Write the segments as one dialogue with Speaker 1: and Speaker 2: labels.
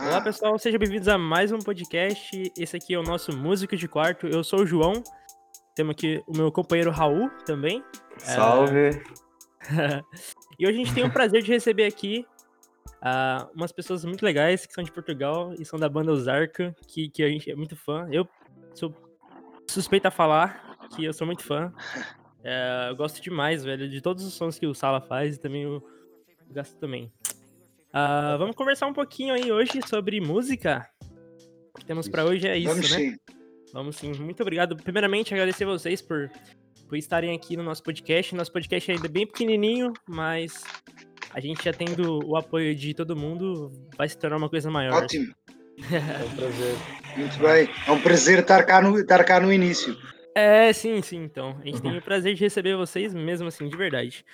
Speaker 1: Olá pessoal, sejam bem-vindos a mais um podcast. Esse aqui é o nosso Músico de Quarto. Eu sou o João. Temos aqui o meu companheiro Raul também.
Speaker 2: Salve!
Speaker 1: É... e hoje a gente tem o prazer de receber aqui uh, umas pessoas muito legais que são de Portugal e são da banda Ozarka, que, que a gente é muito fã. Eu sou suspeita a falar que eu sou muito fã. É, eu gosto demais, velho, de todos os sons que o Sala faz e também o Gasto também. Uh, vamos conversar um pouquinho aí hoje sobre música. O que temos para hoje é isso,
Speaker 3: vamos
Speaker 1: né?
Speaker 3: Sim.
Speaker 1: Vamos sim. Muito obrigado. Primeiramente, agradecer vocês por, por estarem aqui no nosso podcast. Nosso podcast é ainda bem pequenininho, mas a gente já tendo o apoio de todo mundo, vai se tornar uma coisa maior.
Speaker 3: Ótimo.
Speaker 2: É um prazer.
Speaker 3: Muito bem. É um prazer estar cá no, estar cá no início.
Speaker 1: É, sim, sim, então. A gente tem o prazer de receber vocês mesmo assim, de verdade.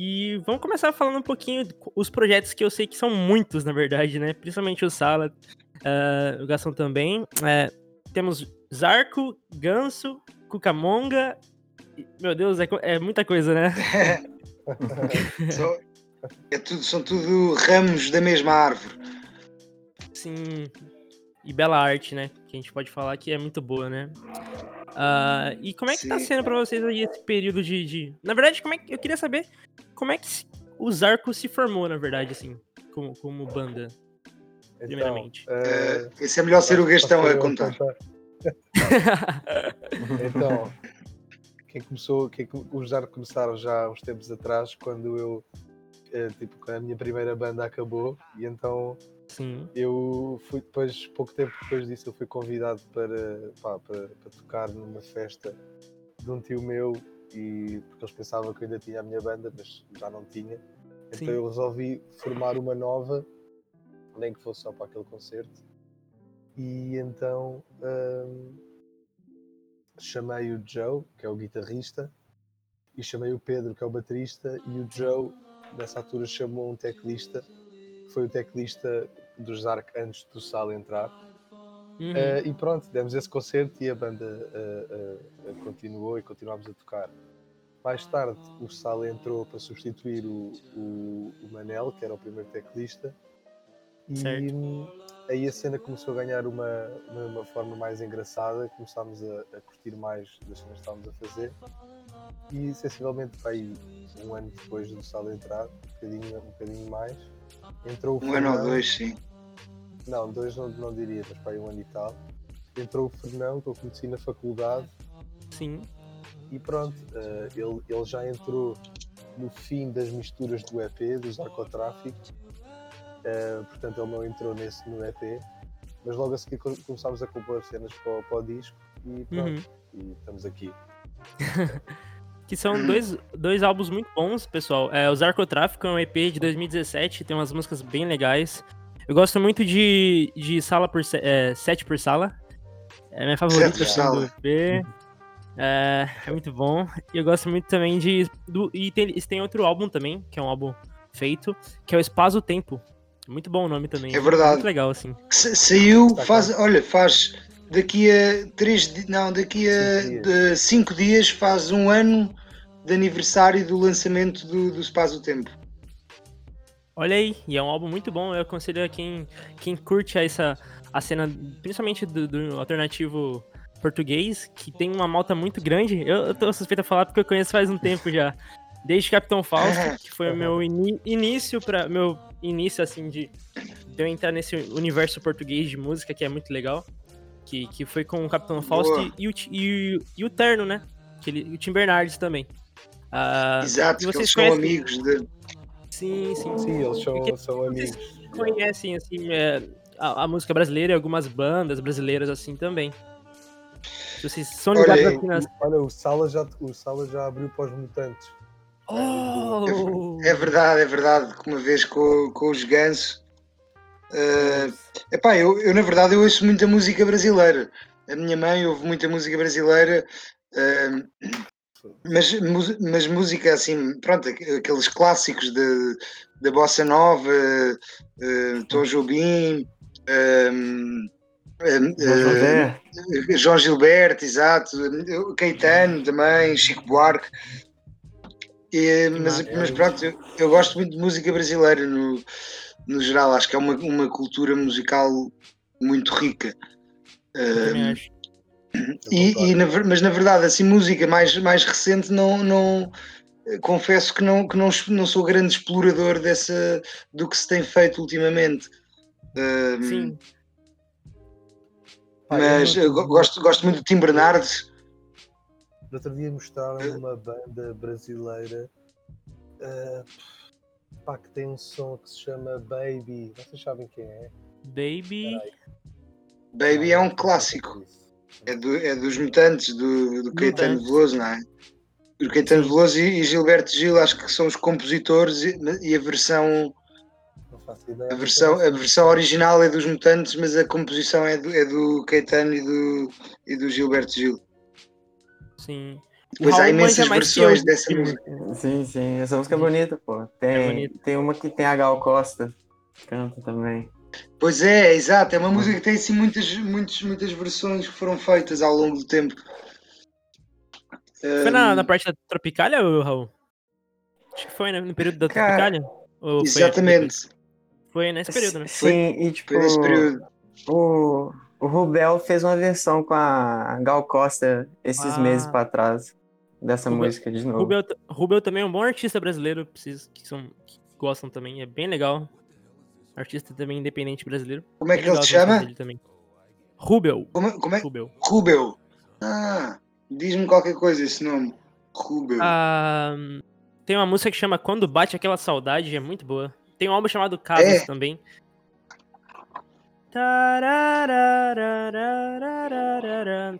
Speaker 1: E vamos começar falando um pouquinho os projetos que eu sei que são muitos, na verdade, né? Principalmente o Sala, uh, o Gastão também. Uh, temos Zarco, Ganso, Cucamonga. Meu Deus, é, é muita coisa, né?
Speaker 3: são, é tudo, são tudo ramos da mesma árvore.
Speaker 1: Sim. E bela arte, né? Que a gente pode falar que é muito boa, né? Uh, e como é que tá Sim. tá sendo para vocês aí esse período de, de, Na verdade, como é que... eu queria saber como é que o Zarco se formou, na verdade, assim, como, como banda. Então, primeiramente.
Speaker 3: É... Esse é melhor ser o Gastão a contar.
Speaker 2: então, quem começou, quem, os Zarco começaram já há uns tempos atrás, quando eu, é, tipo, quando a minha primeira banda acabou, e então
Speaker 1: Sim.
Speaker 2: Eu fui depois, pouco tempo depois disso, eu fui convidado para, pá, para, para, tocar numa festa de um tio meu e porque eles pensavam que eu ainda tinha a minha banda, mas já não tinha. Então Sim. eu resolvi formar uma nova, nem que fosse só para aquele concerto. E então hum, chamei o Joe, que é o guitarrista, e chamei o Pedro, que é o baterista, e o Joe, nessa altura, chamou um teclista foi o teclista dos Zark antes do Sal entrar. Uhum. Uh, e pronto, demos esse concerto e a banda uh, uh, continuou e continuámos a tocar. Mais tarde, o Sal entrou para substituir o, o, o Manel, que era o primeiro teclista, e certo. aí a cena começou a ganhar uma, uma, uma forma mais engraçada. Começámos a, a, curtir mais das cenas que estávamos a fazer, e sensivelmente, aí, um ano depois do Sal entrar, um bocadinho, um bocadinho mais Entrou o
Speaker 3: um ano ou dois, sim.
Speaker 2: Não, dois não, não diria, mas para um ano e tal. Entrou o Fernão, que eu conheci na faculdade.
Speaker 1: Sim.
Speaker 2: E pronto, uh, ele, ele já entrou no fim das misturas do EP, dos narcotráfico. Uh, portanto, ele não entrou nesse no EP. Mas logo a seguir começámos a compor cenas para, para o disco e pronto. Uhum. E estamos aqui.
Speaker 1: que são dois, dois álbuns muito bons, pessoal. É, o Zarcotráfico é um EP de 2017, tem umas músicas bem legais. Eu gosto muito de, de Sala por é, Sete por Sala. É minha favorita assim, do EP. É, é, muito bom. E eu gosto muito também de. Do, e tem, tem outro álbum também, que é um álbum feito, que é o Espaço Tempo. Muito bom o nome também.
Speaker 3: É verdade.
Speaker 1: Muito legal, assim.
Speaker 3: Saiu, faz, olha, faz daqui a três não, daqui a cinco dias. cinco dias faz um ano de aniversário do lançamento do, do Espaço Tempo.
Speaker 1: Olha aí, e é um álbum muito bom. Eu aconselho a quem, quem curte essa a cena, principalmente do, do alternativo português, que tem uma malta muito grande. Eu, eu tô suspeito a falar porque eu conheço faz um tempo já. Desde Capitão Fausto, que foi o meu início para meu início assim de, de eu entrar nesse universo português de música que é muito legal que, que foi com o Capitão Fausto e, o, e, e, o Terno, né? Que ele, o Tim Bernardes também.
Speaker 3: Uh, Exato, vocês eles são amigos de...
Speaker 1: Sim, sim.
Speaker 2: Sim, eles são, são amigos.
Speaker 1: conhecem, assim, é, a, a, música brasileira e algumas bandas brasileiras, assim, também. Vocês são ligados
Speaker 2: olha, aqui nas... Olha, o Sala já, o Sala já abriu para os mutantes.
Speaker 1: Oh!
Speaker 3: É, é, verdade, é verdade. Que uma vez com, com os gansos Uh, epá, eu, eu, na verdade eu ouço muita música brasileira. A minha mãe ouve muita música brasileira, uh, mas, mas música assim, pronto, aqueles clássicos da Bossa Nova, uh, Tom Jobim, uh, uh, João Gilberto, exato, Caetano também, Chico Buarque. E, mas, mas pronto, eu, eu gosto muito de música brasileira no, no geral, acho que é uma, uma cultura musical muito rica.
Speaker 1: Eu
Speaker 3: e, e na mas na verdade, assim, música mais, mais recente, não, não eh, confesso que, não, que não, não sou grande explorador dessa, do que se tem feito ultimamente. Ah,
Speaker 1: Sim.
Speaker 3: Mas go-
Speaker 2: outro
Speaker 3: gosto, gosto muito de Tim Bernardes.
Speaker 2: No outro dia mostraram uma banda brasileira ah, pá, que tem um som que se chama Baby. Vocês sabem quem é?
Speaker 1: Baby.
Speaker 3: Baby é um clássico. É, do- é dos mutantes do, do Caetano. Veloso, não é? O Caetano
Speaker 1: Sim.
Speaker 3: Veloso e, e Gilberto Gil acho que são os compositores e, e a versão
Speaker 2: Não faço ideia.
Speaker 3: a versão a versão original é dos mutantes mas a composição é do, é do Caetano e do, e do Gilberto Gil
Speaker 1: Sim. Raul
Speaker 3: há imensas
Speaker 1: que
Speaker 3: versões dessa
Speaker 1: de
Speaker 3: música
Speaker 4: Sim, sim. Essa música é bonita, pô. Tem,
Speaker 1: bonita.
Speaker 4: tem uma que tem a Gal Costa. que Canta também.
Speaker 3: Pois é exato é uma música que tem assim muitas muitas muitas versões que foram feitas ao longo do tempo
Speaker 1: Foi na,
Speaker 3: Ahm,
Speaker 1: na parte da Tropicália, Raul? Acho que foi, né? No período da
Speaker 4: Cara,
Speaker 1: Tropicália? Ou foi
Speaker 3: exatamente
Speaker 1: Foi nesse período, né?
Speaker 4: Sim, e tipo,
Speaker 3: foi nesse período
Speaker 4: o, o Rubel fez uma versão com a Gal Costa esses
Speaker 1: Ah.
Speaker 4: meses pra trás dessa
Speaker 1: Rubel-
Speaker 4: música de novo.
Speaker 1: Rubel, Rubel também é um bom artista brasileiro, preciso, que, são, que gostam também, é bem legal artista também independente brasileiro.
Speaker 3: Como é,
Speaker 1: é
Speaker 3: que ele se chama?
Speaker 1: Rubel.
Speaker 3: Como, é- como é?
Speaker 1: Rubel.
Speaker 3: Rubel. Ah, diz-me qualquer coisa esse nome. Rubel.
Speaker 1: Ah, tem uma música que chama Quando Bate Aquela Saudade, é muito boa. Tem um álbum chamado Cabos
Speaker 3: é.
Speaker 1: também.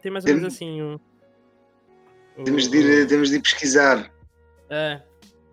Speaker 1: Tem mais ou menos assim um...
Speaker 3: Temos de, ir, temos de ir pesquisar.
Speaker 1: É.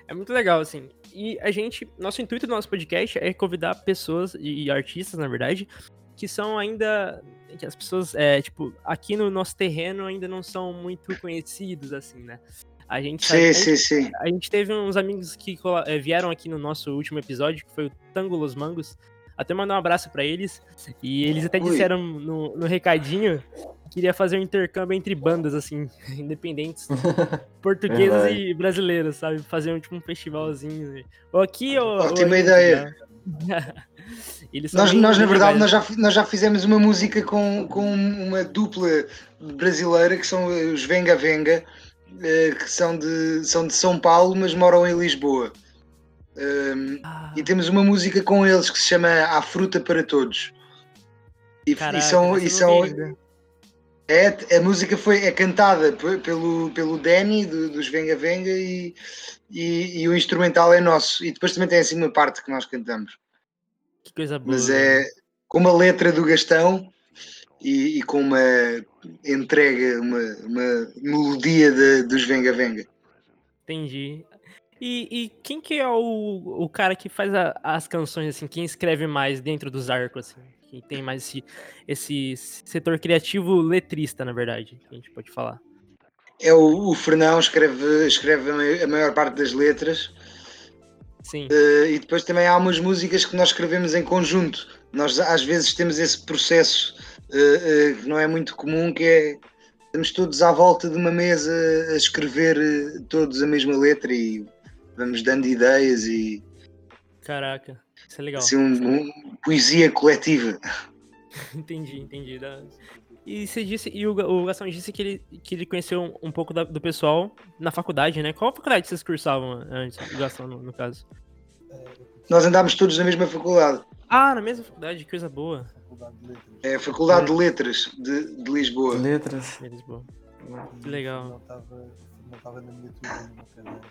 Speaker 1: É muito legal, assim. E a gente. Nosso intuito do nosso podcast é convidar pessoas e artistas, na verdade, que são ainda. Que as pessoas, é, tipo, aqui no nosso terreno ainda não são muito conhecidos, assim, né? A gente
Speaker 3: Sim,
Speaker 1: a gente-
Speaker 3: sim, sim.
Speaker 1: a gente teve uns amigos que eh, vieram aqui no nosso último episódio, que foi o Tango Los Mangos. Até mandar um abraço pra eles. E eles até disseram no, no recadinho que queria fazer um intercâmbio entre bandas, assim, independentes, portuguesas e brasileiras, sabe? Fazer um, tipo, um festivalzinho. Ou aqui ou.
Speaker 3: Ótima
Speaker 1: ou
Speaker 3: ideia.
Speaker 1: eles são
Speaker 3: Nós, nós, na verdade, nós já, nós já fizemos uma música com, com uma dupla brasileira que são os Venga Venga, eh, que são de, são de São Paulo, mas moram em Lisboa. Um,
Speaker 1: Ah,
Speaker 3: e temos uma música com eles que se chama A Fruta para Todos. E, e
Speaker 1: caraca,
Speaker 3: são, e são,
Speaker 1: vi ainda.
Speaker 3: é, a música foi, é cantada pe- pelo, pelo Danny do- dos Venga Venga e, e, e o instrumental é nosso. E depois também tem assim uma parte que nós cantamos.
Speaker 1: Que coisa boa.
Speaker 3: Mas é com uma letra do Gastão e, e com uma entrega, uma, uma melodia de- dos Venga Venga.
Speaker 1: Entendi. E, e quem que é o, o cara que faz a- as canções, assim, quem escreve mais dentro dos arcos, assim? Quem tem mais esse, esse setor criativo letrista, na verdade, que a gente pode falar.
Speaker 3: É o, o Fernão, escreve, escreve a mai- a maior parte das letras.
Speaker 1: Sim,
Speaker 3: Eh, e depois também há umas músicas que nós escrevemos em conjunto. Nós às vezes temos esse processo eh, eh, que não é muito comum, que é estamos todos à volta de uma mesa a escrever todos a mesma letra e vamos dando ideias e
Speaker 1: caraca. Isso é legal.
Speaker 3: assim um, um- poesia coletiva.
Speaker 1: Entendi, entendi. E você disse, e o, o Gastão disse que ele, que ele conheceu um, um pouco da- do pessoal na faculdade, né? Qual faculdade vocês cursavam antes, o Gastão, no, no caso?
Speaker 3: Nós andámos todos na mesma faculdade.
Speaker 1: Ah, na mesma faculdade, que coisa boa.
Speaker 2: Faculdade de Letras.
Speaker 3: É a Faculdade de Letras de, de Lisboa.
Speaker 4: Letras.
Speaker 1: Eles, boa.
Speaker 2: E
Speaker 1: Que legal.
Speaker 2: Não estava na minha turma numa cadeira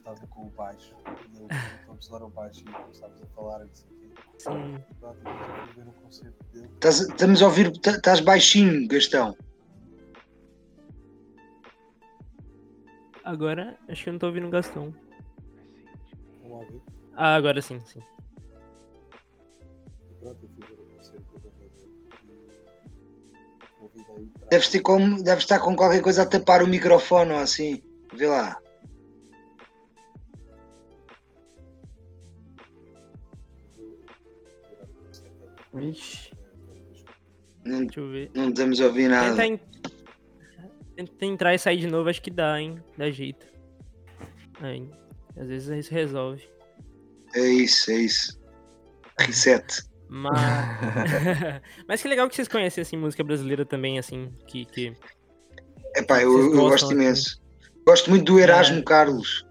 Speaker 2: estava com o baixo. E ele começou a dar o baixo e começámos a falar e não sei o quê.
Speaker 1: Sim.
Speaker 3: Estás- Estamos a ouvir, tá- estás baixinho, Gastão.
Speaker 1: Agora, acho que eu não tô ouvindo o Gastão. Ah, agora sim, sim.
Speaker 3: Deves, ter como, deves estar com qualquer coisa a tapar o microfone ou assim. Vê lá.
Speaker 4: Vixe.
Speaker 3: Não,
Speaker 1: Deixa eu ver.
Speaker 3: não estamos a ouvir nada.
Speaker 1: Tenta, en- Tenta entrar e sair de novo, acho que dá, hein? Dá jeito. Aí, às vezes isso resolve.
Speaker 3: É isso, é isso. Reset.
Speaker 1: Mas. Mas que legal que vocês conhecem assim, música brasileira também, assim, que. que...
Speaker 3: Epá, eu, eu gosto
Speaker 1: assim?
Speaker 3: imenso. Gosto muito do Erasmo
Speaker 1: É.
Speaker 3: Carlos.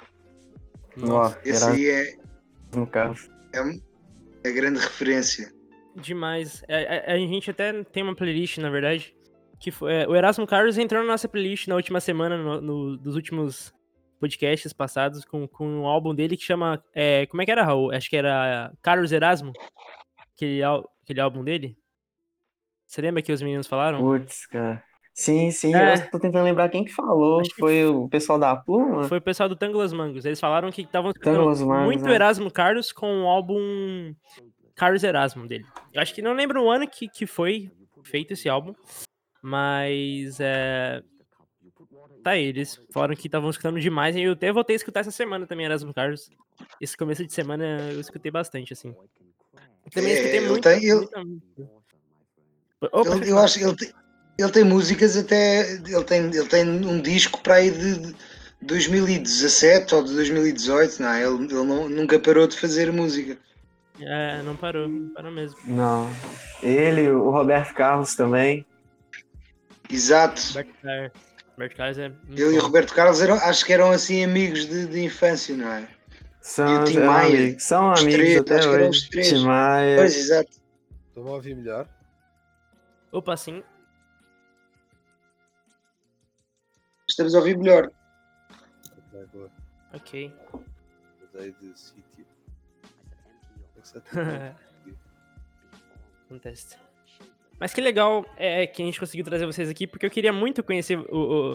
Speaker 4: Ó,
Speaker 3: Esse
Speaker 4: Erasmo
Speaker 3: aí é,
Speaker 4: Carlos.
Speaker 3: é, um- é grande referência.
Speaker 1: Demais. É, é, a gente até tem uma playlist, na verdade, que foi. é, o Erasmo Carlos entrou na nossa playlist na última semana, no, no- dos últimos podcasts passados, com, com um álbum dele que chama. é, como é que era, Raul? Acho que era Carlos Erasmo. Aquele, aquele álbum dele. Você lembra que os meninos falaram?
Speaker 4: Putz, cara. Sim, sim,
Speaker 1: É.
Speaker 4: eu tô tentando lembrar quem que falou.
Speaker 1: Que
Speaker 4: Foi o pessoal da Pluma?
Speaker 1: Foi o pessoal do Tango Los Mangos. Eles falaram que estavam
Speaker 4: Mangos,
Speaker 1: muito
Speaker 4: né?
Speaker 1: Erasmo Carlos com o álbum Carlos Erasmo dele. Eu acho que não lembro o ano que, que foi feito esse álbum, mas é. Tá aí, eles falaram que estavam escutando demais e eu até voltei a escutar essa semana também Erasmo Carlos. Esse começo de semana eu escutei bastante, assim. Eu também
Speaker 3: É,
Speaker 1: escutei
Speaker 3: ele
Speaker 1: muito.
Speaker 3: ele-
Speaker 1: muita música. Opa,
Speaker 3: Ele- eu acho que ele tem, ele tem músicas até. Ele tem, ele tem um disco para aí de 2017 ou de 2018. Não, é? ele, ele não- nunca parou de fazer música.
Speaker 1: É, não parou, não parou mesmo.
Speaker 4: Não. Ele, o Roberto Carlos também.
Speaker 3: Exato.
Speaker 1: Roberto Carlos, é.
Speaker 3: Ele e o. Roberto Carlos eram, acho que eram assim amigos de, de infância, não é?
Speaker 4: São,
Speaker 3: E o Tim
Speaker 4: eram
Speaker 3: Maia.
Speaker 4: amigos, são
Speaker 3: Os
Speaker 4: amigos
Speaker 3: três,
Speaker 4: até
Speaker 3: acho que eram os
Speaker 4: hoje.
Speaker 3: três.
Speaker 4: Tim Maia.
Speaker 3: Pois, exato.
Speaker 2: Estão a ouvir melhor?
Speaker 1: Opa, sim.
Speaker 3: Estamos a ouvir melhor.
Speaker 2: Ok.
Speaker 1: Ok.
Speaker 2: Mudei de sítio. Tudo.
Speaker 1: Acontece. Mas que legal é que a gente conseguiu trazer vocês aqui, porque eu queria muito conhecer o,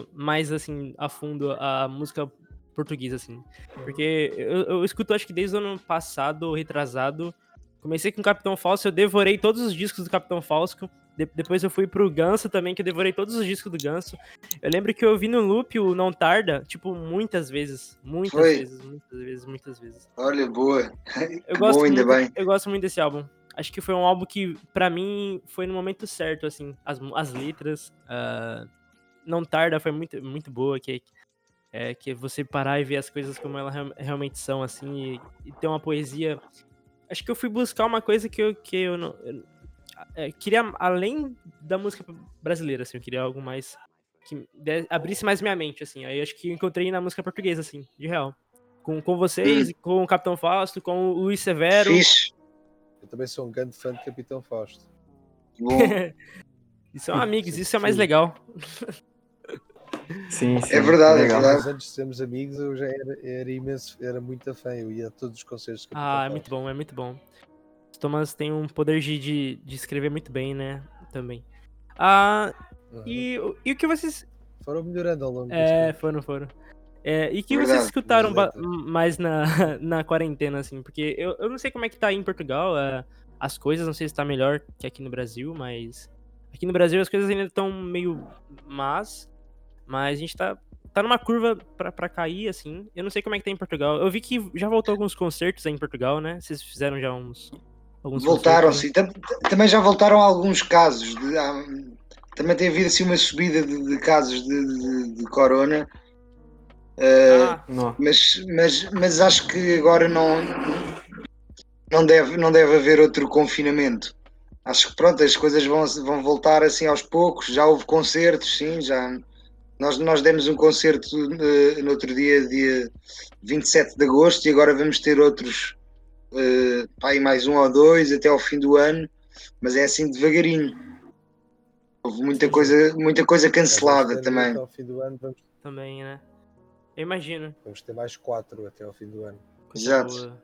Speaker 1: o- mais, assim, a fundo a música portuguesa, assim. Porque eu, eu escuto, acho que desde o ano passado, retrasado, comecei com Capitão Fausto, eu devorei todos os discos do Capitão Fausto, de- depois eu fui pro Ganso também, que eu devorei todos os discos do Ganso. Eu lembro que eu ouvi no loop o Não Tarda, tipo, muitas vezes, muitas
Speaker 3: Foi.
Speaker 1: vezes, muitas vezes, muitas vezes.
Speaker 3: Olha, boa.
Speaker 1: Eu gosto,
Speaker 3: Bom, ainda
Speaker 1: muito,
Speaker 3: bem.
Speaker 1: eu gosto muito desse álbum. Acho que foi um álbum que, pra mim, foi no momento certo, assim. As, as letras. ah, não tarda, foi muito, muito boa. Que, é, que você parar e ver as coisas como elas real- realmente são, assim. E, e ter uma poesia. Acho que eu fui buscar uma coisa que eu, que eu não. eu- é, queria, além da música brasileira, assim. Eu queria algo mais. Que de- abrisse mais minha mente, assim. Aí acho que eu encontrei na música portuguesa, assim, de real. Com, com vocês, com o Capitão Fausto, com o Luiz Severo.
Speaker 3: Fixe.
Speaker 2: Eu também sou um grande fã de Capitão Fausto.
Speaker 1: E são amigos,
Speaker 2: Sim,
Speaker 1: isso é mais
Speaker 2: sim.
Speaker 1: legal.
Speaker 4: Sim, sim.
Speaker 3: É verdade, é verdade.
Speaker 2: Mas antes de sermos amigos, eu já era, era imenso, era muito fã. Eu ia a todos os concertos
Speaker 1: Ah, é muito bom, é muito bom. Thomas tem um poder de, de, de escrever muito bem, né? Também. Ah,
Speaker 2: Uhum.
Speaker 1: e, o- e o que vocês.
Speaker 2: Foram melhorando ao longo do
Speaker 1: É,
Speaker 2: tempo.
Speaker 1: foram, foram. É, e que
Speaker 3: Verdade,
Speaker 1: vocês escutaram mais na, na quarentena, assim? Porque eu, eu não sei como é que tá aí em Portugal é, as coisas, não sei se tá melhor que aqui no Brasil, mas. Aqui no Brasil as coisas ainda estão meio más, mas a gente tá, tá numa curva pra, pra cair, assim. Eu não sei como é que tá em Portugal. Eu vi que já voltou alguns concertos aí em Portugal, né? Vocês fizeram já uns. Alguns
Speaker 3: Voltaram, sim. Tam- Também já voltaram alguns casos. de- há- também tem havido assim uma subida de, de casos de, de- de corona.
Speaker 1: né? Ah,
Speaker 4: Não.
Speaker 3: Mas, mas, mas acho que agora não, não, deve, não deve haver outro confinamento. Acho que pronto, as coisas vão, vão voltar assim aos poucos. Já houve concertos, sim, já. Nós, nós demos um concerto eh, no outro dia, dia 27 de agosto, e agora vamos ter outros, pá, aí mais um ou dois até ao fim do ano, mas é assim devagarinho. Houve muita coisa, muita coisa cancelada também.
Speaker 2: Até ao fim do ano vamos,
Speaker 1: também, né? Eu imagino.
Speaker 2: vamos ter mais quatro até ao fim do ano.
Speaker 1: Coisa
Speaker 3: Exato.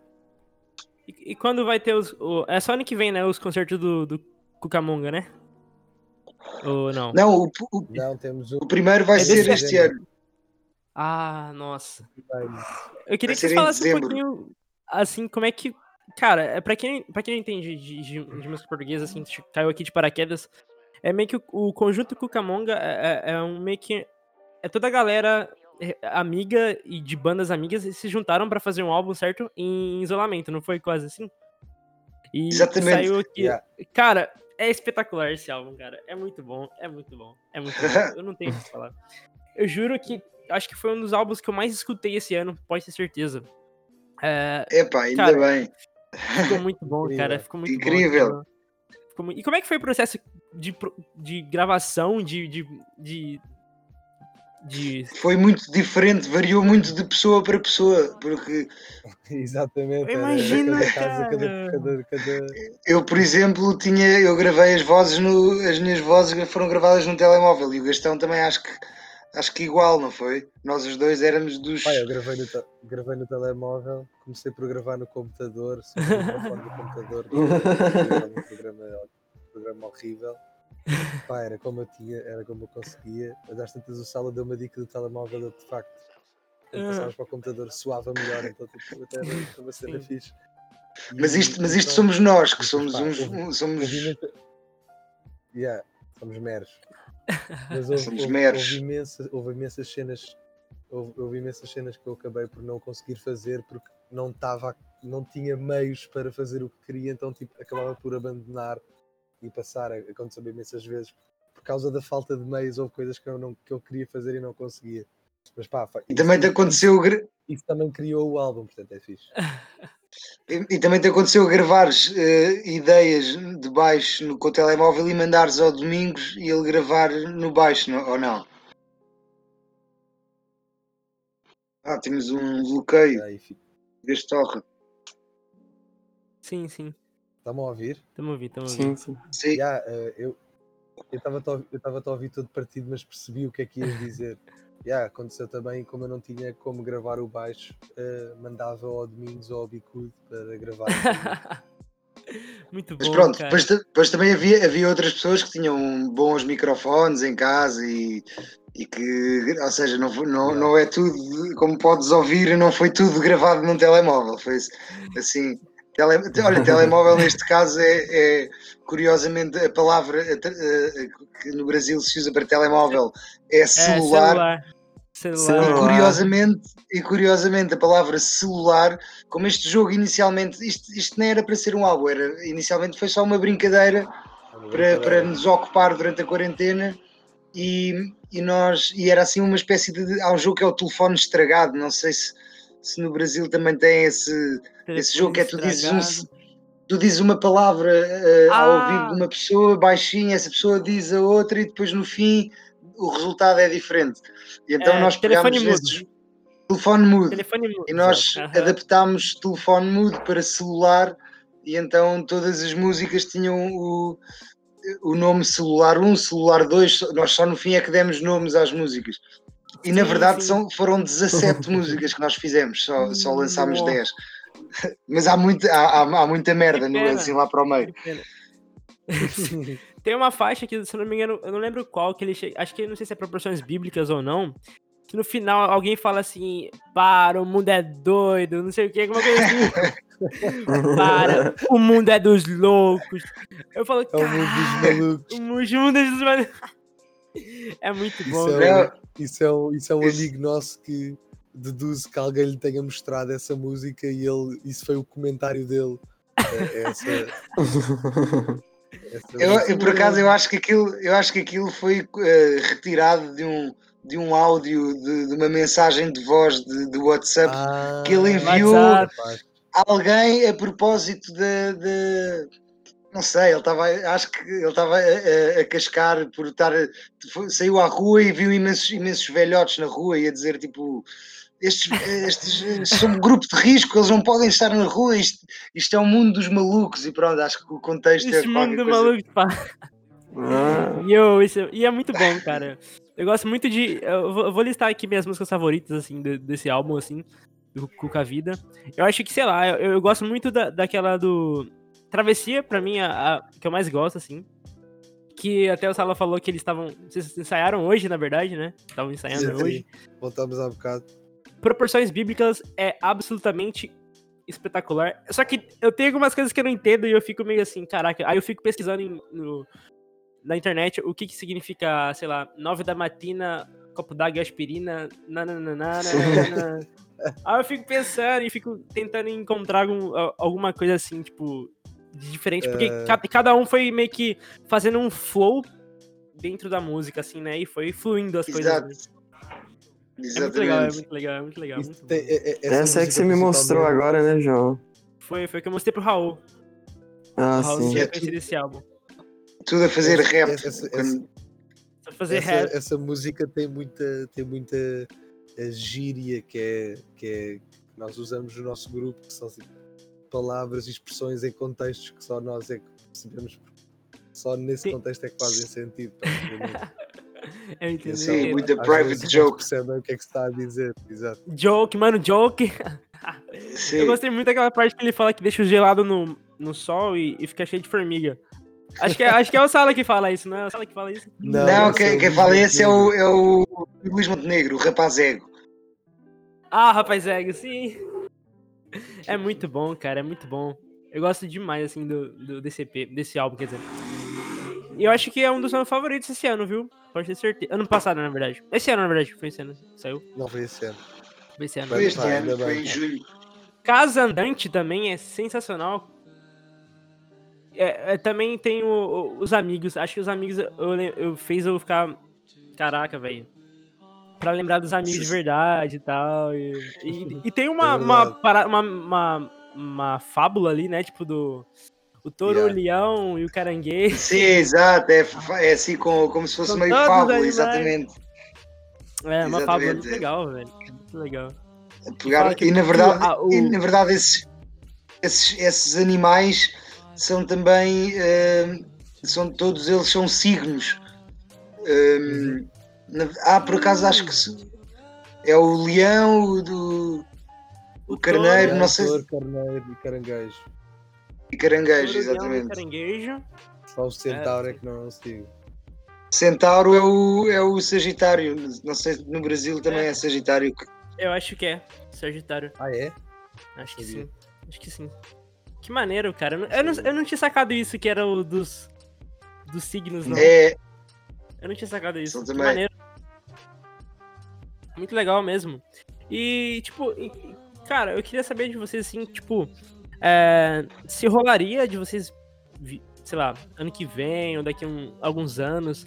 Speaker 1: E, e quando vai ter os. o- é só ano que vem, né? Os concertos do, do Cucamonga, né? Ou não?
Speaker 3: Não, o, o,
Speaker 2: Não, temos um.
Speaker 3: o primeiro vai
Speaker 1: É
Speaker 3: ser este ano.
Speaker 1: Ah, nossa. Eu queria
Speaker 3: Vai
Speaker 1: que
Speaker 3: em
Speaker 1: falassem um pouquinho, assim, como é que. Cara, é pra quem, pra quem não entende de, de, de música portuguesa, assim, caiu aqui de paraquedas, é meio que o, o conjunto Cucamonga é, é, é um meio que. É toda a galera é, amiga e de bandas amigas e se juntaram pra fazer um álbum, certo? Em isolamento, não foi quase assim? E
Speaker 3: Exatamente.
Speaker 1: saiu aqui.
Speaker 2: Yeah.
Speaker 1: Cara, é espetacular esse álbum, cara. É muito bom, é muito bom, é muito bom. Eu não tenho o que falar. Eu juro que acho que foi um dos álbuns que eu mais escutei esse ano, pode ter certeza. É,
Speaker 3: Epá, ainda
Speaker 1: Cara,
Speaker 3: bem.
Speaker 1: ficou muito bom, cara. Ficou muito
Speaker 3: Incrível.
Speaker 1: bom. Ficou mu- E como é que foi o processo de, de gravação, de, de, de, de-
Speaker 3: Foi muito diferente, variou muito de pessoa para pessoa, porque
Speaker 2: Exatamente.
Speaker 1: Imagino,
Speaker 2: cada casa, cada,
Speaker 1: cara.
Speaker 2: cada, cada,
Speaker 3: eu, por exemplo, tinha, eu gravei as vozes no, as minhas vozes foram gravadas num telemóvel e o Gastão também acho que acho que igual, não foi? Nós os dois éramos dos
Speaker 2: Pai, eu gravei no, te- gravei no telemóvel, comecei por gravar no computador, só com o microfone do computador, um programa, um programa horrível. Pá, era como eu tinha, era como eu conseguia, mas às tantas o Sala deu uma dica do telemóvel, eu, de facto, quando
Speaker 1: Ah.
Speaker 2: passávamos para o computador soava melhor, então tipo, até era uma cena
Speaker 1: Sim.
Speaker 2: fixe.
Speaker 3: Mas isto, mas isto
Speaker 2: pronto,
Speaker 3: somos nós, que somos uns somos
Speaker 2: Yeah, somos meros. Mas houve,
Speaker 3: Somos
Speaker 2: houve-
Speaker 3: meros.
Speaker 2: houve imensa- houve imensas cenas. Houve, houve imensas cenas que eu acabei por não conseguir fazer porque não estava, não tinha meios para fazer o que queria, então tipo, acabava por abandonar e passar. Aconteceu imensas vezes por causa da falta de meios ou coisas que eu, não, que eu queria fazer e não conseguia. Mas pá,
Speaker 3: e
Speaker 2: isso-
Speaker 3: também te aconteceu
Speaker 2: Isso também criou o álbum, portanto é fixe.
Speaker 3: e, e também te aconteceu gravares eh, ideias de baixo no, com o telemóvel e mandares ao Domingos e ele gravar no baixo, não- ou não? Ah, temos um bloqueio
Speaker 2: Aí fica.
Speaker 3: deste torre.
Speaker 1: Sim, sim.
Speaker 2: Estão-me a ouvir?
Speaker 1: Tamo ouvindo, tamo ouvindo.
Speaker 4: Sim, sim.
Speaker 3: Sim.
Speaker 2: Yeah, eu eu estava eu estava a ouvir todo partido, mas percebi o que é que ias dizer. Yeah, aconteceu também, como eu não tinha como gravar o baixo, eh, mandava ao Domingos ou ao Bicudo para gravar.
Speaker 1: Muito bom,
Speaker 3: Mas pronto,
Speaker 1: cara.
Speaker 3: depois, depois também havia, havia outras pessoas que tinham bons microfones em casa e, e que, ou seja, não, não, não é tudo, como podes ouvir, não foi tudo gravado num telemóvel. Foi assim. Tele, olha, telemóvel neste caso é, é, curiosamente a palavra que no Brasil se usa para telemóvel é
Speaker 1: É,
Speaker 3: celular.
Speaker 1: celular.
Speaker 3: E
Speaker 1: Celular.
Speaker 4: Celular.
Speaker 3: curiosamente, e curiosamente a palavra celular, como este jogo inicialmente, isto, isto nem era para ser um álbum, era, inicialmente foi só uma brincadeira para, para nos ocupar durante a quarentena e, e nós e era assim uma espécie de. Há um jogo que é o telefone estragado, não sei se, se no Brasil também tem esse, esse jogo que é tu dizes, tu dizes uma palavra ao
Speaker 1: Ah.
Speaker 3: ouvido de uma pessoa baixinha, essa pessoa diz a outra e depois no fim o resultado é diferente. E então
Speaker 1: É,
Speaker 3: nós pegámos
Speaker 1: mudo.
Speaker 3: nesses telefone mudo
Speaker 1: Telefone mudo.
Speaker 3: e nós
Speaker 1: Aham.
Speaker 3: adaptámos telefone mudo para celular e então todas as músicas tinham o, o nome celular 1, celular 2, nós só no fim é que demos nomes às músicas. E na verdade
Speaker 1: sim.
Speaker 3: são, foram 17 músicas que nós fizemos, só, só lançámos
Speaker 1: Nossa.
Speaker 3: 10. Mas há, muito, há, há, há muita merda no, assim lá para o meio.
Speaker 1: Tem uma faixa que, se eu não me engano, eu não lembro qual, que ele chega. Acho que não sei se é proporções bíblicas ou não. Que no final alguém fala assim: para, o mundo é doido, não sei o que, alguma coisa assim. para, o mundo é dos loucos. Eu falo,
Speaker 2: É o mundo dos
Speaker 1: "Caralho,
Speaker 2: malucos.
Speaker 1: o mundo é dos malucos. É muito bom,
Speaker 2: Isso
Speaker 1: velho.
Speaker 2: é, isso é, um, isso é um amigo nosso que deduz que alguém lhe tenha mostrado essa música e ele, isso foi o comentário dele. É, essa, essa
Speaker 3: eu, eu, por acaso eu acho que aquilo, eu acho que aquilo foi eh, retirado de um, de um áudio de, de uma mensagem de voz de, de WhatsApp
Speaker 2: Ah,
Speaker 3: que ele enviou
Speaker 1: WhatsApp.
Speaker 3: alguém a propósito de- não sei, ele estava acho que ele estava a, a- a cascar por estar saiu à rua e viu imensos, imensos velhotes na rua e a dizer tipo estes, estes, estes são um grupo de risco, eles não podem estar na rua, isto, isto é um mundo dos malucos e pronto, acho que o contexto
Speaker 1: Esse
Speaker 3: é
Speaker 1: mundo
Speaker 3: coisa.
Speaker 1: maluco, pá.
Speaker 4: Ah,
Speaker 1: E, eu, isso, e é muito bom, cara. Eu gosto muito de. Eu vou, eu vou listar aqui minhas músicas favoritas, assim, de- desse álbum, assim, do Cuca Vida. Eu acho que, sei lá, eu, eu gosto muito da, daquela do. Travessia, pra mim, a, a que eu mais gosto, assim. Que até o Sala falou que eles estavam. Vocês ensaiaram hoje, na verdade, né? Estavam ensaiando
Speaker 2: Sim,
Speaker 1: hoje.
Speaker 2: Voltamos há bocado.
Speaker 1: Proporções Bíblicas é absolutamente espetacular. Só que eu tenho algumas coisas que eu não entendo e eu fico meio assim, caraca. Aí eu fico pesquisando em- no- na internet o que que significa, sei lá, nove da matina, copo d'água e aspirina, nananana. Aí eu fico pensando e fico tentando encontrar algum- a- alguma coisa assim, tipo, diferente. Porque
Speaker 2: É.
Speaker 1: ca- cada um foi meio que fazendo um flow dentro da música, assim, né? E foi fluindo as coisas.
Speaker 3: Exato.
Speaker 1: É muito legal, é muito legal, é muito legal. Muito
Speaker 2: é- é-
Speaker 4: Essa, é que você me mostrou agora, né, João?
Speaker 1: Foi, foi que eu mostrei pro Raul.
Speaker 4: Ah,
Speaker 1: o Raul
Speaker 4: sim.
Speaker 1: tinha
Speaker 3: É
Speaker 1: esse álbum.
Speaker 3: Tudo a fazer rap.
Speaker 2: essa- essa-
Speaker 3: quando-
Speaker 1: fazer
Speaker 2: essa,
Speaker 1: rap.
Speaker 2: essa música tem muita, tem muita eh, gíria que é, que é que nós usamos no nosso grupo, que são assim, palavras e expressões em contextos que só nós é que percebemos, só nesse
Speaker 1: Sim.
Speaker 2: contexto é que fazem sentido. tá?
Speaker 1: Eu entendi.
Speaker 3: Sim,
Speaker 2: então,
Speaker 3: muita private
Speaker 2: não
Speaker 3: joke.
Speaker 2: percebem o que é que está a dizer. Exato.
Speaker 1: Joke, mano, joke.
Speaker 3: Sim.
Speaker 1: Eu gostei muito daquela parte que ele fala que deixa o gelado no, no sol e, e fica cheio de formiga. Acho que, é, acho que é o Sala que fala isso, não é o Sala que fala isso?
Speaker 3: Não,
Speaker 2: é
Speaker 3: quem, quem fala esse é o, é o Luís Montenegro, o rapaz ego.
Speaker 1: Ah, rapaz, é, sim. É muito bom, cara, é muito bom. Eu gosto demais, assim, do, do DCP, desse álbum, quer dizer. E eu acho que é um dos meus favoritos esse ano, viu? Pode ter certeza. Ano passado, na verdade. Esse ano, na verdade, foi esse ano. Saiu.
Speaker 2: Não foi esse ano.
Speaker 1: Foi esse ano.
Speaker 3: Foi
Speaker 2: ainda
Speaker 3: ano, foi em julho.
Speaker 1: Casa Andante também é sensacional. É, é, também tem o- o- os amigos. Acho que os amigos eu, eu fez eu ficar. Caraca, velho. Pra lembrar dos amigos de verdade e tal. E, e- e tem uma,
Speaker 2: É
Speaker 1: uma, para- uma, uma, uma fábula ali, né? Tipo do. O touro,
Speaker 2: Yeah.
Speaker 1: o leão e o caranguejo.
Speaker 3: Sim, exato, é, é assim como, como se fosse
Speaker 1: São
Speaker 3: meio fábula, exatamente.
Speaker 1: É, uma fábula muito
Speaker 3: é.
Speaker 1: legal, velho. Muito legal.
Speaker 3: Pegar-
Speaker 1: fala que
Speaker 3: e na verdade,
Speaker 1: ah, o-
Speaker 3: e, na verdade esses, esses, esses animais são também eh, são todos eles são signos. Eh, na- ah, por acaso acho que se- é o leão, o do o carneiro,
Speaker 1: touro,
Speaker 3: não sei
Speaker 2: Ator, carneiro e caranguejo.
Speaker 3: e caranguejo,
Speaker 1: touro, e
Speaker 3: exatamente.
Speaker 1: Caranguejo.
Speaker 2: Só o centauro é,
Speaker 1: sim.
Speaker 2: que não o sigo.
Speaker 3: Centauro é o, é o Sagitário, não sei se no Brasil também
Speaker 1: É.
Speaker 3: é Sagitário.
Speaker 1: Eu acho que é. Sagitário.
Speaker 2: Ah, é?
Speaker 1: Acho que sim. Acho que sim. Que maneiro, cara. Eu não, eu não, eu não tinha sacado isso que era o dos. Dos signos, não.
Speaker 3: É,
Speaker 1: Eu não tinha sacado isso.
Speaker 3: São
Speaker 1: Que
Speaker 3: também.
Speaker 1: maneiro. Muito legal mesmo. E, tipo, cara, eu queria saber de vocês, assim, tipo, é, se rolaria de vocês, sei lá, ano que vem ou daqui a um- alguns anos,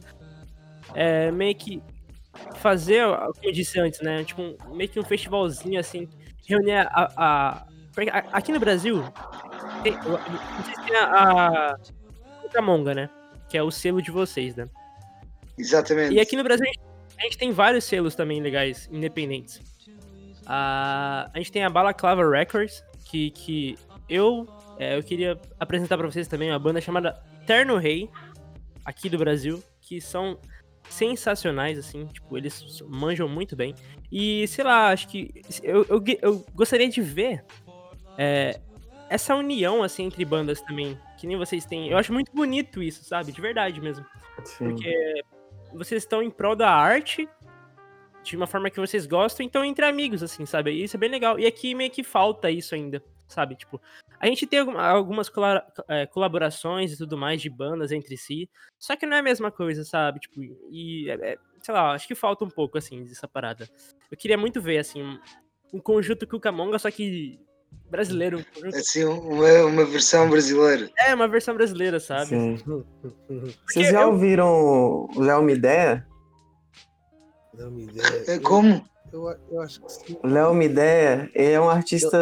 Speaker 1: é, meio que fazer, o que eu disse antes, né? Tipo, meio que um festivalzinho, assim, reunir a. a- aqui no Brasil, tem, vocês têm a, a Cucamonga, né? Que é o selo de vocês, né?
Speaker 3: exatamente.
Speaker 1: E aqui no Brasil a gente, a gente tem vários selos também legais, independentes. Ah, a gente tem a Balaclava Records, que, que eu, é, eu queria apresentar pra vocês também uma banda chamada Terno Rei, aqui do Brasil, que são sensacionais, assim, tipo, eles manjam muito bem. E, sei lá, acho que eu, eu, eu gostaria de ver é, essa união, assim, entre bandas também, que nem vocês têm. Eu acho muito bonito isso, sabe? De verdade mesmo.
Speaker 4: Sim.
Speaker 1: Porque vocês estão em prol da arte de uma forma que vocês gostam, então entre amigos, assim, sabe? Isso é bem legal. E aqui meio que falta isso ainda, sabe? Tipo, a gente tem alguma- algumas é, colaborações e tudo mais de bandas entre si, só que não é a mesma coisa, sabe? Tipo, e, é- é, sei lá, acho que falta um pouco, assim, dessa parada. Eu queria muito ver, assim, um, conjunto Cucamonga, só que brasileiro. um conjunto-
Speaker 3: Assim, uma, uma versão brasileira.
Speaker 1: É, uma versão brasileira, sabe?
Speaker 4: Sim.
Speaker 1: Porque
Speaker 4: Vocês já
Speaker 1: eu-
Speaker 4: ouviram o Léo Mideia?
Speaker 2: Não me ideia. Eu-
Speaker 3: Como?
Speaker 2: Eu, eu acho que sim.
Speaker 4: Léo Mideia, ele é um artista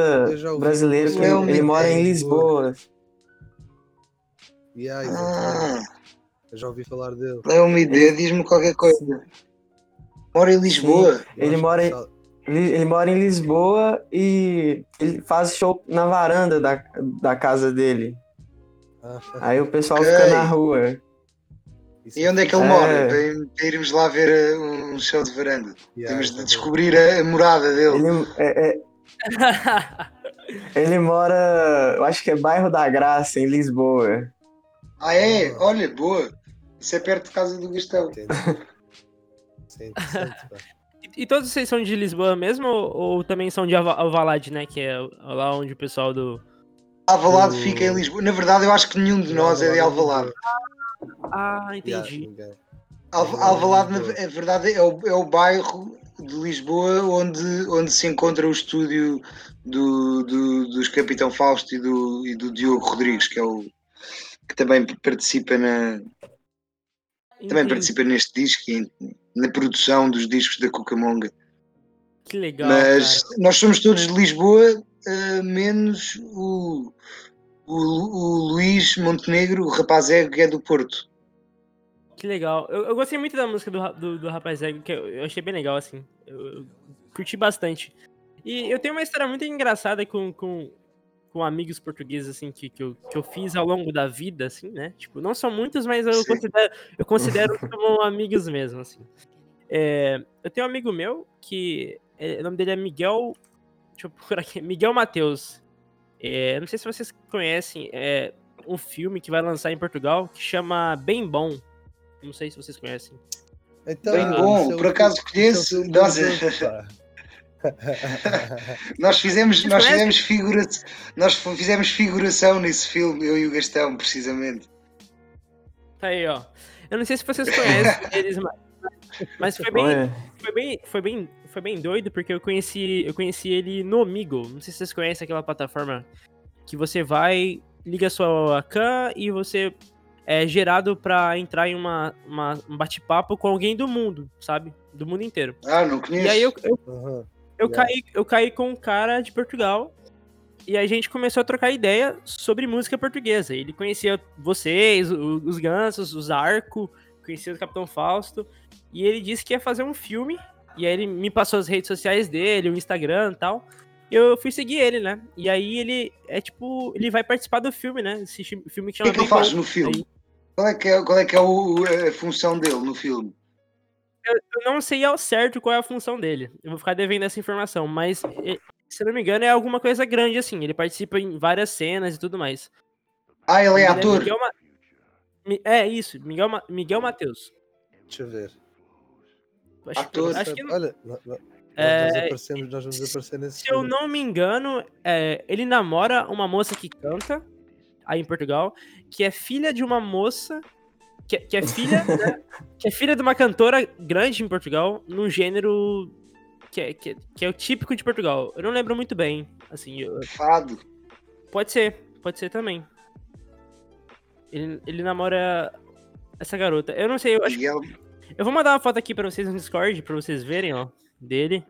Speaker 2: Eu-
Speaker 4: brasileiro que
Speaker 3: Léo
Speaker 4: ele, ele mora em. Lisboa.
Speaker 2: Yeah, exatamente.
Speaker 3: Ah,
Speaker 2: Eu já ouvi falar dele.
Speaker 3: é uma ideia, diz-me qualquer coisa. Mora em Lisboa.
Speaker 2: Eu
Speaker 4: Ele mora em- Ele, ele mora em Lisboa e ele faz show na varanda da, da casa dele. Aí o pessoal
Speaker 3: Ok.
Speaker 4: fica na rua.
Speaker 3: E onde é que ele
Speaker 4: É.
Speaker 3: mora? Para, para irmos lá ver eh, um show de varanda.
Speaker 2: Yeah,
Speaker 3: Temos de
Speaker 2: exatamente.
Speaker 3: descobrir a, a morada dele.
Speaker 4: Ele, é- é- ele mora, eu acho que é bairro da Graça, em Lisboa.
Speaker 3: Ah, é? Olha, boa. Isso é perto de casa do
Speaker 2: é interessante, pá.
Speaker 1: E, todos vocês são de Lisboa mesmo ou, ou também são de Alva- Alvalade, né? Que é lá onde o pessoal do.
Speaker 3: Alvalade
Speaker 2: O-
Speaker 3: fica em Lisboa. Na verdade, eu acho que nenhum de nós é de Alvalade.
Speaker 1: Ah,
Speaker 2: Yeah,
Speaker 1: entendi.
Speaker 3: Al- Alvalade, na é verdade, é o, é o bairro de Lisboa onde, onde se encontra o estúdio do, do- dos Capitão Fausto e do, e do Diogo Rodrigues, que é o que também participa na também
Speaker 1: Entendi.
Speaker 3: participa neste disco e na produção dos discos da Cucamonga.
Speaker 1: Que legal.
Speaker 3: Mas
Speaker 1: cara.
Speaker 3: nós somos todos de Lisboa, eh, menos o, o, o Luís Montenegro, o rapaz é que é do Porto.
Speaker 1: Que legal. Eu, eu gostei muito da música do, do, do Rapaz Ego, que eu, eu achei bem legal, assim. Eu, eu curti bastante. E eu tenho uma história muito engraçada com, com, com amigos portugueses, assim, que, que, eu, que eu fiz ao longo da vida, assim, né? Tipo, não são muitos, mas eu
Speaker 3: Sim.
Speaker 1: considero, eu considero como amigos mesmo, assim. É, eu tenho um amigo meu que é, o nome dele é Miguel. Deixa eu procurar aqui. Miguel Matheus. É, não sei se vocês conhecem é, um filme que vai lançar em Portugal que chama Bem Bom. Não sei se vocês conhecem.
Speaker 2: Então,
Speaker 3: Bem bom,
Speaker 2: é o
Speaker 3: por acaso
Speaker 2: filme-
Speaker 3: conheço.
Speaker 2: filme
Speaker 3: Nós, fizemos, nós fizemos, figura, nós fizemos figuração nesse filme, eu e o Gastão, precisamente.
Speaker 1: Tá aí, ó. Eu não sei se vocês conhecem eles, mas, mas foi bem, foi bem, foi bem, foi bem doido porque eu conheci, eu conheci ele no Omigo. Não sei se vocês conhecem aquela plataforma que você vai, liga sua cam e você é gerado pra entrar em uma, uma- um bate-papo com alguém do mundo, sabe? Do mundo inteiro.
Speaker 3: Ah, não conheço.
Speaker 1: E aí eu, eu,
Speaker 2: Aham.
Speaker 1: Eu caí, eu caí com um cara de Portugal e a gente começou a trocar ideia sobre música portuguesa. Ele conhecia vocês, os Gansos, os Arco, conhecia o Capitão Fausto, e ele disse que ia fazer um filme. E aí ele me passou as redes sociais dele, o Instagram e tal. Eu fui seguir ele, né? E aí ele é tipo, ele vai participar do filme, né? Esse filme que
Speaker 3: O que
Speaker 1: chama
Speaker 3: é que ele faz no filme?
Speaker 1: Aí-
Speaker 3: Qual é que é, qual é, que é o- a função dele no filme?
Speaker 1: Eu não sei ao certo qual é a função dele. Eu vou ficar devendo essa informação, mas se eu não me engano é alguma coisa grande assim. Ele participa em várias cenas e tudo mais.
Speaker 3: Ah, ele é
Speaker 1: Ele
Speaker 3: ator.
Speaker 1: Miguel Ma- É isso, Miguel, Ma... Miguel Matheus.
Speaker 2: Deixa eu ver.
Speaker 1: Acho,
Speaker 3: Ator.
Speaker 1: acho que
Speaker 2: Olha, nós, nós
Speaker 1: É,
Speaker 2: aparecemos, nós vamos aparecer nesse
Speaker 1: se eu
Speaker 2: filme.
Speaker 1: não me engano, é, ele namora uma moça que canta aí em Portugal, que é filha de uma moça que, que é filha, né, que é filha de uma cantora grande em Portugal, num gênero que é, que, é- que é o típico de Portugal. Eu não lembro muito bem, assim, eu-
Speaker 3: Fado.
Speaker 1: Pode ser, pode ser também. Ele, ele namora essa garota. Eu não sei, eu, acho,
Speaker 3: Miguel.
Speaker 1: eu vou mandar uma foto aqui pra vocês no Discord, pra vocês verem, ó, dele.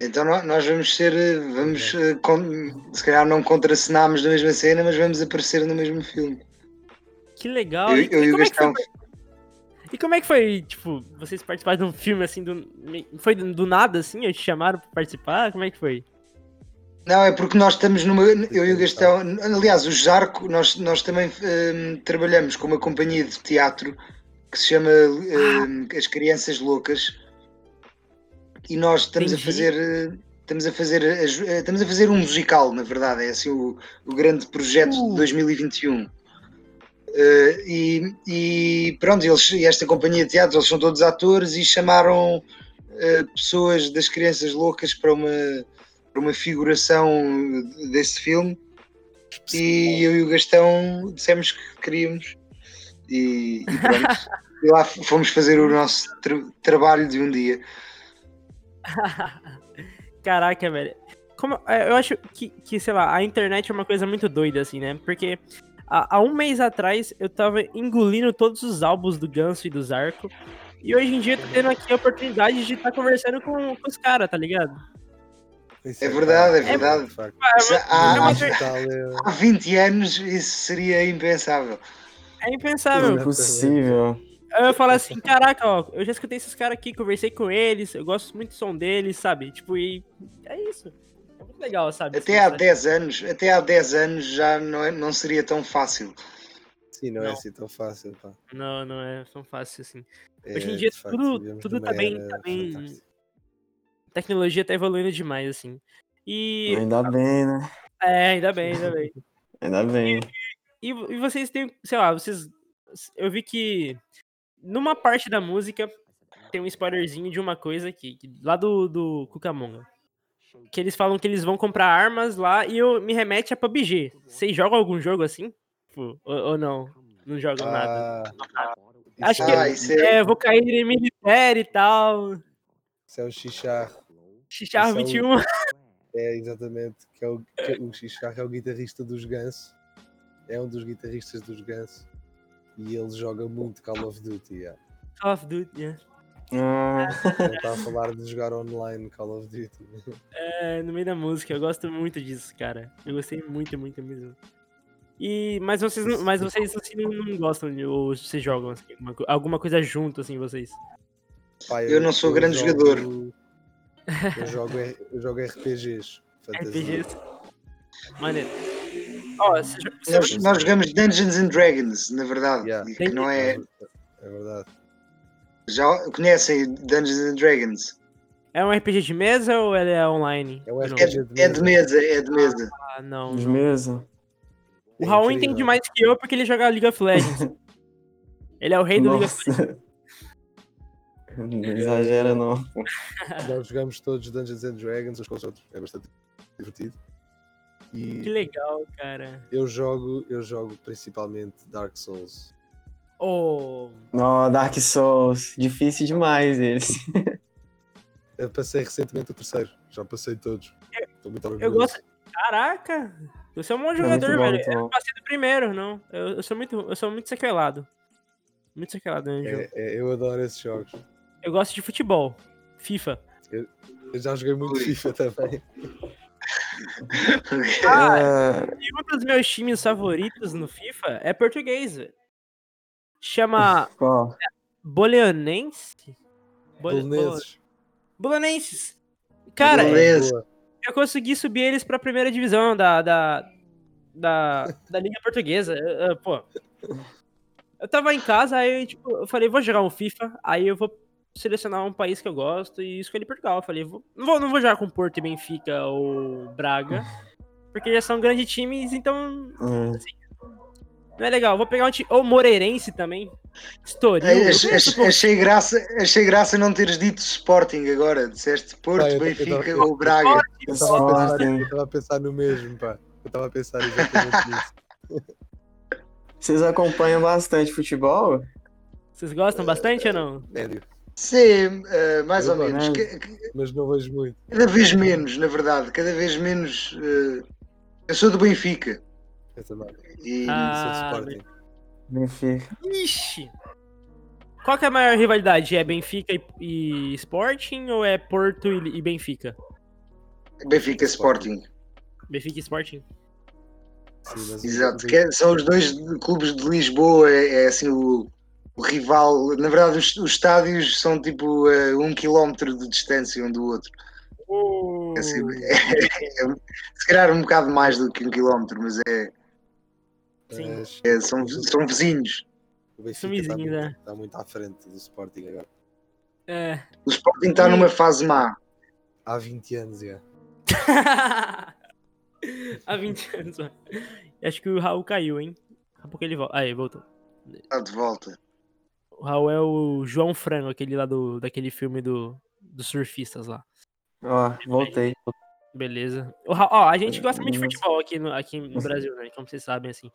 Speaker 3: Então nó- nós vamos ser, eh, vamos, eh, con- se calhar não contracenamos na mesma cena, mas vamos aparecer no mesmo filme.
Speaker 1: Que legal.
Speaker 3: Eu, eu
Speaker 1: e,
Speaker 3: e o
Speaker 1: como é que foi,
Speaker 3: Gastão.
Speaker 1: E como é que foi, tipo, vocês participarem de um filme assim, do, foi do, nada, assim? Ou te chamaram pra participar? Como é que foi?
Speaker 3: Não, é porque nós estamos numa. Eu e o Gastão. Aliás, o Jarco, nós, nós também eh, trabalhamos com uma companhia de teatro que se chama eh, As Crianças Loucas e nós estamos a
Speaker 1: Entendi.
Speaker 3: fazer. eh, Estamos a, fazer, eh, estamos a fazer um musical, na verdade, é assim o, o grande projeto
Speaker 1: Uh.
Speaker 3: de 2021. Eh, e, e pronto, eles, e esta companhia de teatro, eles são todos atores e chamaram eh, pessoas das crianças loucas para uma, para uma figuração desse filme e eu e o Gastão dissemos que queríamos e, e pronto. e lá fomos fazer o nosso tra- trabalho de um dia.
Speaker 1: Caraca, velho. Como, é, eu acho que, que, sei lá, a internet é uma coisa muito doida, assim, né? Porque há, há um mês atrás eu tava engolindo todos os álbuns do Ganso e do Zarco. E hoje em dia eu tô tendo aqui a oportunidade de estar conversando com, com os caras, tá ligado?
Speaker 3: É verdade, é verdade.
Speaker 2: de facto.
Speaker 3: Isso
Speaker 1: é
Speaker 3: há,
Speaker 2: é-
Speaker 3: há 20 anos isso seria impensável.
Speaker 1: É impensável.
Speaker 4: impossível.
Speaker 1: Eu falo assim, caraca, ó, eu já escutei esses caras aqui, conversei com eles, eu gosto muito do som deles, sabe? Tipo, e é isso. É muito legal, sabe?
Speaker 3: Até há
Speaker 1: Assim,
Speaker 3: 10 anos, até há 10 anos já não, é- não seria tão fácil.
Speaker 2: Sim, não, é
Speaker 1: Não.
Speaker 2: assim tão fácil. Pá.
Speaker 1: Não, não é tão fácil assim.
Speaker 2: É,
Speaker 1: Hoje em dia
Speaker 2: facto,
Speaker 1: tudo- tudo tá bem- tá bem-
Speaker 2: fantástica.
Speaker 1: A tecnologia tá evoluindo demais, assim. E.
Speaker 4: Ainda bem, né?
Speaker 1: É, ainda bem, ainda bem.
Speaker 4: Ainda bem.
Speaker 1: E, e vocês têm, sei lá, vocês. Eu vi que numa parte da música tem um spoilerzinho de uma coisa aqui, que- lá do, do Cucamonga. Que eles falam que eles vão comprar armas lá e eu me remete a PUBG. Vocês jogam algum jogo assim? Tipo, ou, ou não? Não jogam nada.
Speaker 2: Ah,
Speaker 1: Acho
Speaker 2: isso
Speaker 1: que
Speaker 3: Ah,
Speaker 2: é,
Speaker 3: é,
Speaker 1: vou cair em militar e tal.
Speaker 2: isso é o Xixar.
Speaker 1: Xixar
Speaker 2: Isso é o-
Speaker 1: 21.
Speaker 2: É, exatamente. Que é o, que é- o Xixar é o guitarrista dos Guns. É um dos guitarristas dos Guns. E ele joga muito Call of Duty. yeah.
Speaker 1: Call of Duty, yeah.
Speaker 4: Ah,
Speaker 2: Ele está a falar de jogar online Call of Duty.
Speaker 1: É, no meio da música. Eu gosto muito disso, cara. Eu gostei muito, muito mesmo. E, mas vocês, não- mas vocês assim, não, não gostam, de- ou vocês jogam assim, alguma, alguma coisa junto, assim, vocês?
Speaker 2: Pá,
Speaker 3: Eu não sou grande jogador.
Speaker 2: Eu jogo, eu jogo RPGs. fantasia.
Speaker 1: RPGs. Maneiro. Você-
Speaker 3: Nós, nós jogamos Dungeons and Dragons, na verdade.
Speaker 2: Yeah.
Speaker 3: que não é.
Speaker 2: É verdade.
Speaker 3: Já conhecem Dungeons and Dragons?
Speaker 1: é um RPG de mesa ou ele é online?
Speaker 2: É um? RPG de
Speaker 3: É de mesa, é de mesa.
Speaker 1: Ah, não.
Speaker 4: de mesa.
Speaker 1: O
Speaker 2: É
Speaker 1: Raul entende mais que eu porque ele joga League of Legends. ele é o rei do League of Legends.
Speaker 4: Não exagera, não.
Speaker 2: Nós jogamos todos Dungeons and Dragons uns com os outros. É bastante divertido.
Speaker 1: Que
Speaker 2: E
Speaker 1: legal, cara.
Speaker 2: eu jogo, eu jogo principalmente Dark Souls.
Speaker 1: Oh,
Speaker 4: Não, Dark Souls. Difícil demais eles.
Speaker 2: Eu passei recentemente o terceiro. Já passei todos. Estou muito orgulhoso.
Speaker 1: eu gosto. Caraca! Você é um bom
Speaker 4: muito
Speaker 1: jogador,
Speaker 4: bom,
Speaker 1: velho. Eu não passei do primeiro, não. Eu, eu sou muito, eu sou muito sequelado. Muito sequelado no jogo.
Speaker 2: É- é- eu adoro esses jogos.
Speaker 1: Eu gosto de futebol. FIFA.
Speaker 2: Eu já joguei muito
Speaker 3: Ui.
Speaker 2: FIFA também.
Speaker 1: Ah,
Speaker 4: É,
Speaker 1: e um dos meus times favoritos no FIFA é português, velho. Chama
Speaker 4: qual?
Speaker 1: Boleonense? Bole- Bolo-
Speaker 2: Belenenses.
Speaker 1: Bolonenses. Cara,
Speaker 3: Bolonenses.
Speaker 2: Boa.
Speaker 1: eu consegui subir eles pra primeira divisão da, da, da, da Liga Portuguesa. Eu- eu, pô. Eu tava em casa, aí tipo, eu falei, vou jogar um FIFA, aí eu vou selecionar um país que eu gosto e escolhi Portugal. Eu falei, vou, não, vou, não vou jogar com Porto e Benfica ou Braga, porque já são grandes times, então
Speaker 4: Hum,
Speaker 1: não é legal. Vou pegar um time. Ou Moreirense também. Estoril.
Speaker 3: Ai,
Speaker 1: eu
Speaker 3: ach-
Speaker 1: conheço
Speaker 3: ach-
Speaker 1: pouco.
Speaker 3: achei, graça, achei graça não teres dito Sporting agora. Disseste Porto,
Speaker 2: eu-
Speaker 3: Benfica
Speaker 2: eu-
Speaker 3: ou Braga.
Speaker 2: Eu estava a, pensar- no mesmo, pá. Eu estava a pensar exatamente nisso.
Speaker 4: Vocês acompanham bastante futebol?
Speaker 1: Vocês gostam bastante ou não?
Speaker 2: Médio.
Speaker 3: Sim, eh, mais
Speaker 2: Eu
Speaker 3: ou menos. Ca- ca-
Speaker 2: Mas não vejo muito.
Speaker 3: Cada vez menos, na verdade. Cada vez menos. eh, eu sou do Benfica.
Speaker 2: Eu também.
Speaker 3: E
Speaker 1: Ah,
Speaker 2: Sou Sporting.
Speaker 4: Benfica.
Speaker 1: Ixi. Qual que é a maior rivalidade? É Benfica e, e Sporting ou é Porto e, e Benfica?
Speaker 3: Benfica Sporting.
Speaker 1: Benfica e Sporting?
Speaker 2: Sim,
Speaker 3: Exato. que é- são os dois clubes de Lisboa. É, é assim o, o rival. Na verdade, os, os estádios são tipo a um quilómetro de distância um do outro. É assim, é- se calhar um bocado mais do que um quilómetro, mas é,
Speaker 1: Sim.
Speaker 2: mas
Speaker 3: é- são, são vizinhos.
Speaker 2: o Benfica
Speaker 1: São
Speaker 2: está
Speaker 1: vizinhos,
Speaker 2: muito,
Speaker 1: é.
Speaker 2: está muito à frente do Sporting agora.
Speaker 1: É.
Speaker 3: O Sporting está numa fase má.
Speaker 2: Há 20 anos, já.
Speaker 1: Há 20 anos, mano. Acho que o Raul caiu, hein? Daqui a pouco ele volta. Aí, voltou.
Speaker 3: Está de volta.
Speaker 1: O Raul é o João Frango, aquele lá do, daquele filme do, dos surfistas lá.
Speaker 4: Ó, voltei.
Speaker 1: Beleza. O Ó, a gente gosta muito de futebol aqui no, aqui no Brasil, né? Como vocês sabem, assim.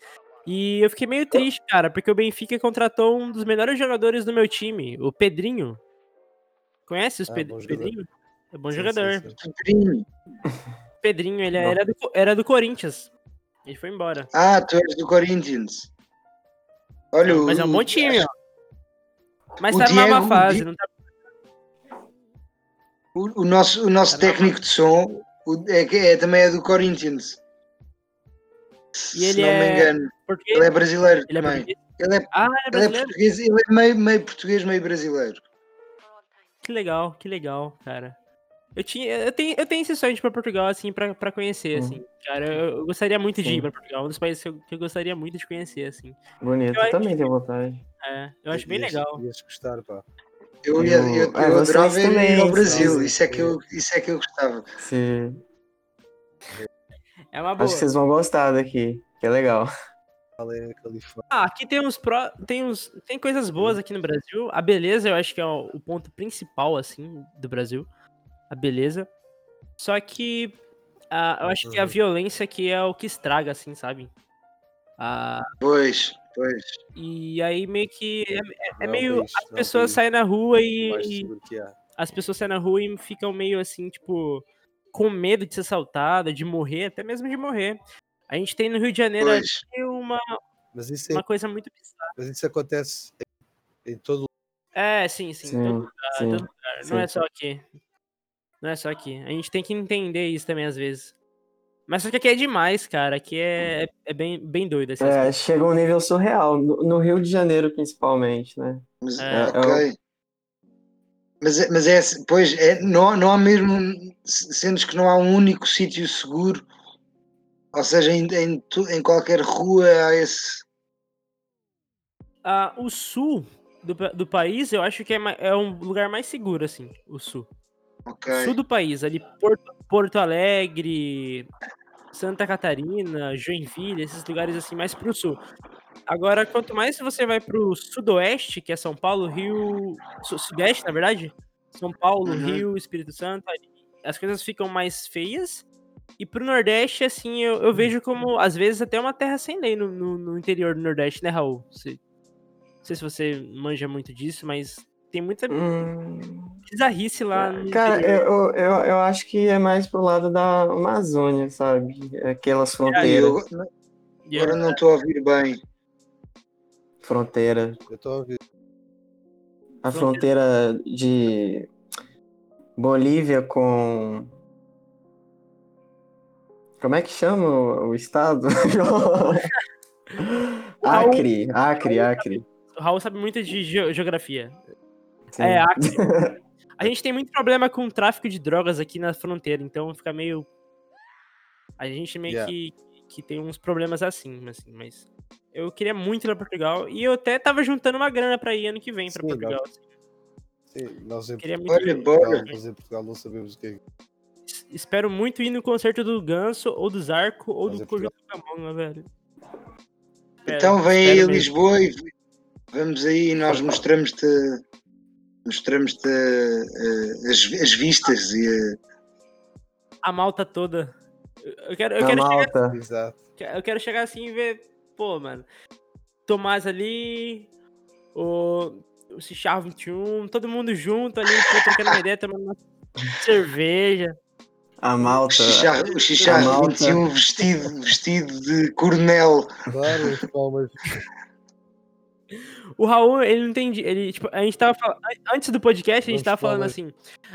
Speaker 1: E eu fiquei meio triste, cara, porque o Benfica contratou um dos melhores jogadores do meu time, o Pedrinho. Conhece os
Speaker 2: Ah, jogador.
Speaker 1: Pedrinho? É bom
Speaker 2: Sim,
Speaker 1: jogador.
Speaker 2: sim, sim.
Speaker 3: Pedrinho.
Speaker 1: Pedrinho, ele
Speaker 4: Não.
Speaker 1: era do, era do Corinthians. Ele foi embora.
Speaker 3: Ah, tu és do Corinthians. Olha,
Speaker 1: Mas é um
Speaker 3: o-
Speaker 1: bom time, ó. Mas
Speaker 3: o
Speaker 1: tá numa má fase, não tá
Speaker 3: O, o nosso, o nosso
Speaker 1: Caramba.
Speaker 3: técnico de som o- é, é, também é do Corinthians.
Speaker 1: E ele
Speaker 3: Se não
Speaker 1: é
Speaker 3: me engano.
Speaker 1: português.
Speaker 3: Ele é brasileiro
Speaker 1: Ele é
Speaker 3: também.
Speaker 1: português.
Speaker 3: Ele é,
Speaker 1: Ah, ele é
Speaker 3: ele é português, ele é meio, meio português, meio brasileiro.
Speaker 1: Que legal, que legal, cara. Eu, tinha, eu, tenho, eu tenho esse sonho de ir pra Portugal, assim, pra, pra conhecer,
Speaker 4: Uhum.
Speaker 1: assim. Cara, eu, eu gostaria muito de ir
Speaker 4: Sim.
Speaker 1: pra Portugal. Um dos países que eu, que eu gostaria muito de conhecer, assim.
Speaker 4: Bonito,
Speaker 1: Eu
Speaker 4: também tenho vontade.
Speaker 1: É, eu acho bem legal.
Speaker 2: Ias gostar, pá.
Speaker 3: Eu, ia,
Speaker 4: Eu-
Speaker 3: eu, eu
Speaker 4: ah, vocês
Speaker 3: adorava ir
Speaker 4: também,
Speaker 3: ao
Speaker 4: sim,
Speaker 3: Brasil.
Speaker 2: sim.
Speaker 3: Isso é, que eu, isso é que eu gostava.
Speaker 4: Se...
Speaker 1: É uma boa.
Speaker 4: Acho que vocês vão gostar daqui, que é legal.
Speaker 2: É a?
Speaker 1: Ah, aqui tem uns pró, tem uns, tem coisas boas aqui no Brasil. A beleza, eu acho que é o, ponto principal assim do Brasil. A beleza. Só que ah, eu acho que a
Speaker 2: Uhum.
Speaker 1: violência que é o que estraga assim, sabe? Ah,
Speaker 3: Pois, pois.
Speaker 1: e aí meio que é, é- é
Speaker 2: Não
Speaker 1: meio as
Speaker 2: não é
Speaker 1: pessoas saem na rua e
Speaker 2: há.
Speaker 1: as pessoas saem na rua e ficam meio assim, tipo, com medo de ser assaltada, de morrer, até mesmo de morrer. A gente tem no Rio de Janeiro uma,
Speaker 2: Mas isso, é-
Speaker 1: uma coisa muito bizarra.
Speaker 2: mas isso acontece em, todo
Speaker 1: É, sim, sim.
Speaker 4: Sim.
Speaker 1: todo em
Speaker 4: Sim,
Speaker 1: todo lugar. Não é
Speaker 4: sim.
Speaker 1: só aqui. Não é só aqui. A gente tem que entender isso também às vezes. Mas só que aqui é demais, cara. Aqui é, é bem, bem doido esse
Speaker 4: É,
Speaker 1: aspecto.
Speaker 4: chega a um nível surreal, no, no Rio de Janeiro principalmente, né?
Speaker 3: Mas,
Speaker 1: É,
Speaker 3: ok. Mas, é- mas é, assim, pois, é, não, não há mesmo, sendo que não há um único sítio seguro, ou seja, em, em, em qualquer rua há esse.
Speaker 1: Ah, o sul do, do país, eu acho que é, é um lugar mais seguro, assim, o sul.
Speaker 3: Ok.
Speaker 1: Sul do país, ali Porto, Porto Alegre, Santa Catarina, Joinville, esses lugares assim mais pro sul. Agora, quanto mais você vai pro sudoeste, que é São Paulo, Rio, su- sudeste, na verdade, São Paulo,
Speaker 3: Uhum.
Speaker 1: Rio, Espírito Santo, as coisas ficam mais feias. E pro Nordeste, assim, eu, eu vejo como, às vezes, até uma terra sem lei no, no, no interior do Nordeste, né, Raul? Você- não sei se você manja muito disso, mas tem muita
Speaker 4: Hum,
Speaker 1: bizarrice lá no
Speaker 4: cara, eu, eu, eu, acho que é mais pro lado da Amazônia, sabe? Aquelas
Speaker 3: Aí,
Speaker 4: fronteiras,
Speaker 3: eu,
Speaker 1: eu-
Speaker 3: agora não estou a ouvir bem.
Speaker 4: fronteira,
Speaker 2: Eu a ouvir.
Speaker 4: a fronteira de Bolívia com como é que chama o, o estado? Acre, Acre, Acre.
Speaker 1: O Raul sabe muito de geo- geografia.
Speaker 4: Sim.
Speaker 1: É, Acre. A gente tem muito problema com o tráfico de drogas aqui na fronteira, então fica meio. A gente meio
Speaker 2: Yeah.
Speaker 1: que, que tem uns problemas assim, assim, mas. Eu queria muito ir pra Portugal e eu até tava juntando uma grana pra ir ano que vem pra
Speaker 2: Sim,
Speaker 1: Portugal. assim.
Speaker 2: Sim, nós em
Speaker 1: Queria muito.
Speaker 2: Portugal, nós em Portugal não sabemos o que é.
Speaker 1: Espero muito ir no concerto do Ganso, ou do Zarco, ou
Speaker 2: Mas
Speaker 1: do
Speaker 2: é
Speaker 1: Conjunto Camões, velho.
Speaker 3: Então vem aí a. Lisboa e vamos aí e nós mostramos-te mostramos-te eh, as, as vistas e eh,
Speaker 1: A malta toda. Eu- quero, eu
Speaker 4: Na
Speaker 1: quero chegar
Speaker 4: Malta.
Speaker 2: Exato.
Speaker 1: Eu quero chegar assim e ver, pô, mano. Tomás ali, o, o Chicharro 21, todo mundo junto ali, trocando uma ideia, tomando uma cerveja.
Speaker 4: A Malta.
Speaker 3: O
Speaker 4: Malta.
Speaker 3: 21 vestido, vestido de coronel.
Speaker 2: Claro, as palmas.
Speaker 1: O Raul, ele não entendi. Ele, tipo, a gente tava falando. Antes do podcast, a gente tava falando assim.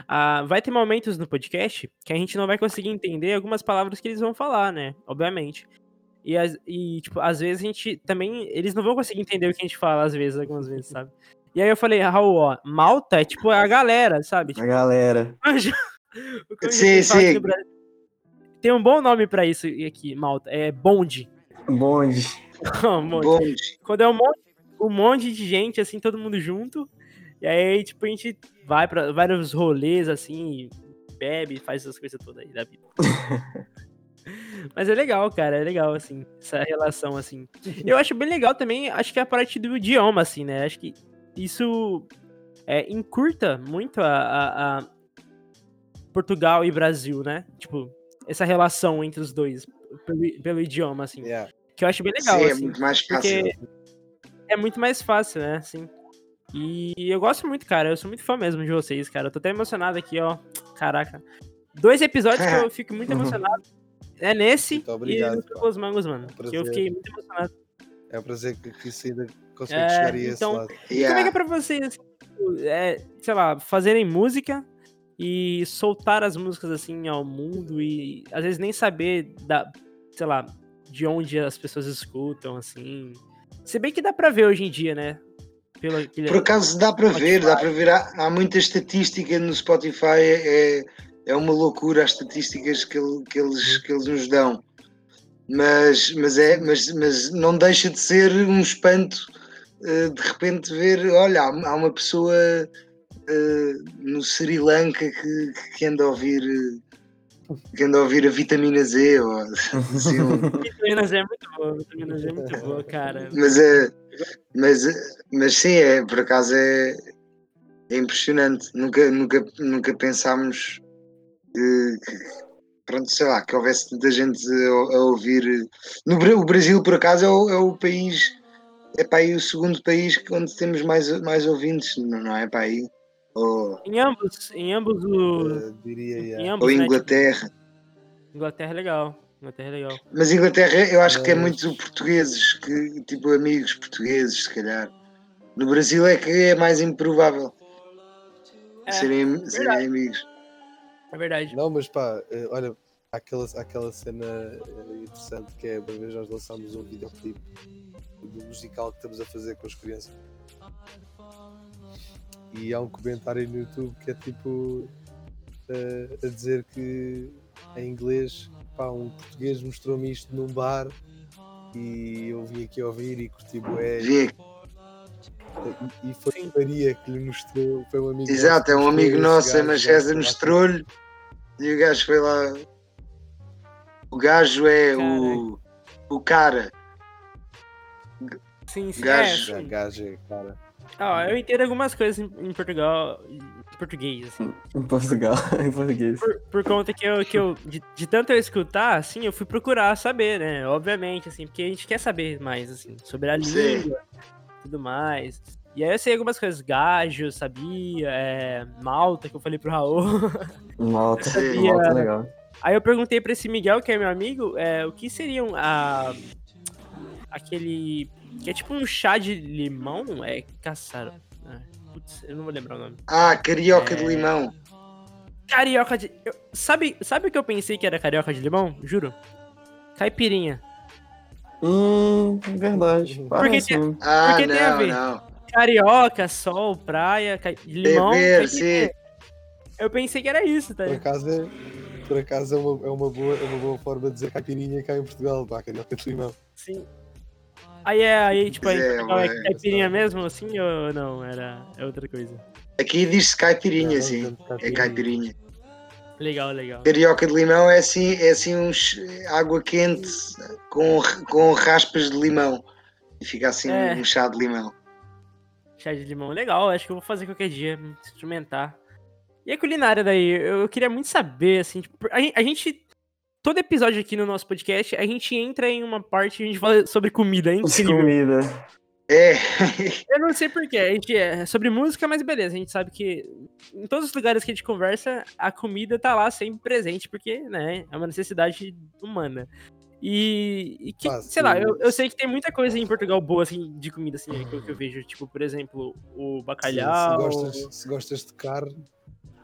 Speaker 1: ah, vai ter momentos no podcast que a gente não vai conseguir entender algumas palavras que eles vão falar, né? Obviamente. E, e, tipo, às vezes a gente também. Eles não vão conseguir entender o que a gente fala, às vezes, algumas vezes, sabe? E aí eu falei, Raul, ó, Malta é tipo a galera, sabe? Tipo,
Speaker 4: A galera.
Speaker 1: Gente
Speaker 3: Sim, sim.
Speaker 1: Tem um bom nome pra isso aqui, Malta. É bonde.
Speaker 4: Bonde.
Speaker 1: Bonde.
Speaker 3: Bons.
Speaker 1: Quando é um monte, um monte de gente, assim, todo mundo junto. E aí, tipo, a gente vai pra vários rolês, assim, bebe, faz essas coisas todas aí da vida. Mas é legal, cara, é legal, assim, essa relação, assim. Eu acho bem legal também, acho que é a parte do idioma, assim, né? Acho que isso é, encurta muito a, a- a Portugal e Brasil, né? Tipo, essa relação entre os dois, pelo, pelo idioma, assim.
Speaker 2: Yeah.
Speaker 1: Que eu acho bem legal,
Speaker 3: Sim, é
Speaker 1: assim.
Speaker 3: muito mais fácil.
Speaker 1: Porque é muito mais fácil, né? Assim. E eu gosto muito, cara. Eu sou muito fã mesmo de vocês, cara. Eu tô até emocionado aqui, ó. Caraca. Dois episódios que eu fico muito emocionado. É nesse
Speaker 2: Muito obrigado,
Speaker 1: e no. Pelos Mangos, mano.
Speaker 2: Um
Speaker 1: Que eu fiquei muito emocionado.
Speaker 2: É um prazer que, que isso ainda consegue
Speaker 1: É,
Speaker 2: chegar a esse
Speaker 1: então-
Speaker 2: lado.
Speaker 1: E como é que
Speaker 3: Yeah.
Speaker 1: é pra vocês, tipo, é, sei lá, fazerem música e soltar as músicas assim ao mundo e às vezes nem saber da, sei lá, de onde as pessoas escutam, assim. Se bem que dá pra ver hoje em dia, né? Pelo, aquele-
Speaker 3: Por acaso dá para ver, dá para ver. Há, há muita estatística no Spotify, é, é uma loucura as estatísticas que, que eles, que eles nos dão. Mas, mas, é, mas, mas não deixa de ser um espanto eh, de repente ver, olha, há, uma pessoa eh, no Sri Lanka que, que anda a ouvir que anda a ouvir a vitamina Z ou assim,
Speaker 1: Vitamina Z é muito boa, Vitamina Z é muito boa, cara.
Speaker 3: mas é mas, mas sim, é, por acaso é, é impressionante. Nunca, nunca, nunca pensámos que, pronto, sei lá, que houvesse tanta gente a, a ouvir. No, o Brasil, por acaso, é o, é o país, é para aí o segundo país onde temos mais, mais ouvintes, não, não é para aí? Ou,
Speaker 1: Em ambos, em ambos o.
Speaker 2: Eh, diria,
Speaker 1: Em
Speaker 2: yeah.
Speaker 1: ambos,
Speaker 3: ou
Speaker 1: né,
Speaker 3: Inglaterra.
Speaker 1: tipo, Inglaterra é legal. Inglaterra é legal.
Speaker 3: Mas Inglaterra, eu acho que é muito portugueses, que, tipo amigos portugueses, se calhar. No Brasil é que é mais improvável.
Speaker 1: É,
Speaker 3: serem,
Speaker 1: verdade.
Speaker 3: serem amigos.
Speaker 1: É verdade.
Speaker 2: Não, mas pá, eh, olha, há aquela, há aquela cena eh, interessante que é uma vez nós lançámos um videoclipe do musical que estamos a fazer com as crianças. E há um comentário no YouTube que é tipo eh, a dizer que em inglês pá, um português mostrou-me isto num bar e eu vim aqui ouvir e curti bué
Speaker 3: aqui.
Speaker 2: e foi
Speaker 1: Sim.
Speaker 2: a Maria que lhe mostrou, foi um amigo
Speaker 3: Exato, é um amigo nosso em Manchester,
Speaker 2: lá,
Speaker 3: mostrou-lhe e o gajo foi lá. O gajo é o, o cara.
Speaker 1: Sim, sim.
Speaker 3: Gajo.
Speaker 1: É, sim.
Speaker 2: gajo, cara.
Speaker 1: Ah, eu entendo algumas coisas em, em Portugal, em português, assim.
Speaker 4: Em Portugal, em português.
Speaker 1: Por, por conta que eu, que eu de, de tanto eu escutar, assim, eu fui procurar saber, né? Obviamente, assim, porque a gente quer saber mais, assim, sobre a
Speaker 3: Sim.
Speaker 1: língua tudo mais. E aí eu sei algumas coisas, gajo, sabia, é, malta, que eu falei pro Raul.
Speaker 4: Malta,
Speaker 3: Sim.
Speaker 4: malta legal.
Speaker 1: Aí eu perguntei pra esse Miguel, que é meu amigo, é, o que seriam a. aquele. Que é tipo um chá de limão? É caçaro. Ah, putz, eu não vou lembrar o nome.
Speaker 3: Ah, carioca
Speaker 1: É.
Speaker 3: de limão.
Speaker 1: Carioca de. eu- sabe, sabe o que eu pensei que era carioca de limão? Juro. Caipirinha.
Speaker 4: Hum, verdade. Parece
Speaker 1: tem-.
Speaker 3: Ah,
Speaker 1: Porque tem a
Speaker 3: não,
Speaker 1: ver.
Speaker 3: não.
Speaker 1: Carioca, sol, praia, cai... limão.
Speaker 3: Beber,
Speaker 1: caipirinha.
Speaker 3: sim.
Speaker 1: Eu pensei que era isso, tá?
Speaker 2: Por
Speaker 1: ligado?
Speaker 2: acaso é, por acaso é, uma, é, uma boa, é uma boa forma de dizer caipirinha cá em Portugal, pá, carioca de limão.
Speaker 1: Sim. Aí é, aí, tipo, aí,
Speaker 3: é,
Speaker 1: é
Speaker 3: ué.
Speaker 1: caipirinha mesmo, assim, ou não? Era é outra coisa.
Speaker 3: Aqui diz-se caipirinha,
Speaker 2: Não,
Speaker 3: sim. É caipirinha.
Speaker 1: Legal, legal.
Speaker 3: Carioca de limão é assim, é assim uns água quente com, com raspas de limão. E fica assim
Speaker 1: É.
Speaker 3: um chá de limão.
Speaker 1: Chá de limão, legal. Acho que eu vou fazer qualquer dia, experimentar. E a culinária daí? Eu, queria muito saber, assim, tipo, a gente. Todo episódio aqui no nosso podcast, a gente entra em uma parte que a gente fala sobre comida, é incrível.
Speaker 4: Comida.
Speaker 3: É,
Speaker 1: Eu não sei porquê, a gente é sobre música, mas beleza, a gente sabe que em todos os lugares que a gente conversa, a comida tá lá sempre presente, porque, né, é uma necessidade humana. E, e que, sei lá,
Speaker 2: sim.
Speaker 1: eu, eu sei que tem muita coisa em Portugal boa, assim, de comida, assim, que eu, que eu vejo, tipo, por exemplo, o
Speaker 2: Se,
Speaker 1: bacalhau,
Speaker 2: gostas, se gostas de carne,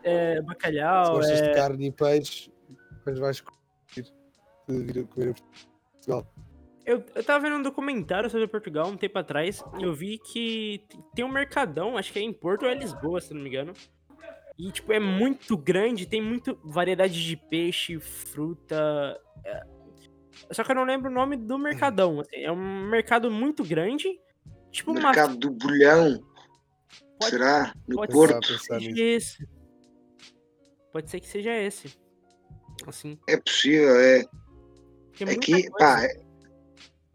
Speaker 1: é,
Speaker 2: se
Speaker 1: bacalhau,
Speaker 2: gostas
Speaker 1: é,
Speaker 2: de carne e peixe, depois vais curtir de vir a Portugal.
Speaker 1: Eu, eu tava vendo um documentário sobre Portugal um tempo atrás. e Eu vi que tem um mercadão, acho que é em Porto ou é Lisboa, se não me engano. E, tipo, é muito grande, tem muita variedade de peixe, fruta. é. Só que eu não lembro o nome do mercadão. assim, É um mercado muito grande. Tipo, uma.
Speaker 3: mercado do bolhão.
Speaker 1: Pode-
Speaker 3: Será? No
Speaker 1: pode
Speaker 3: Porto.
Speaker 2: pensar
Speaker 1: seja
Speaker 2: nisso.
Speaker 1: esse. Pode ser que seja esse. Assim.
Speaker 3: É possível, é.
Speaker 1: Muita
Speaker 3: Aqui,
Speaker 1: coisa.
Speaker 3: pá, é-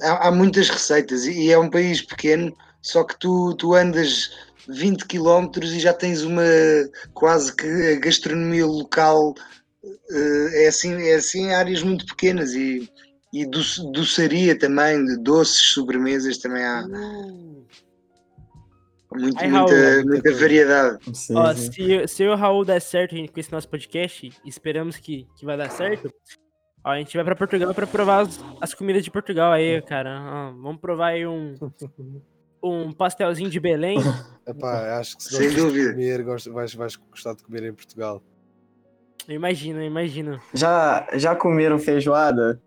Speaker 3: há, há muitas receitas e, e é um país pequeno, só que tu, tu andas 20 km e já tens uma quase que a gastronomia local eh, é assim, é assim em áreas muito pequenas e, e doce- doçaria também, de doces, sobremesas também há
Speaker 1: Uh.
Speaker 3: muito,
Speaker 1: Raul,
Speaker 3: muita,
Speaker 2: muita
Speaker 3: variedade.
Speaker 4: Sim,
Speaker 1: Ó, se, se eu o Raul der certo gente, com esse nosso podcast, esperamos que, que vai dar certo. Ó, a gente vai pra Portugal pra provar as, as comidas de Portugal aí, cara. Ó, vamos provar aí um, um pastelzinho de Belém.
Speaker 2: Epá, acho que se
Speaker 3: Sem dúvida.
Speaker 2: de comer, vais, vais gostar de comer em Portugal.
Speaker 1: Eu imagino, eu imagino.
Speaker 4: Já, já comeram feijoada?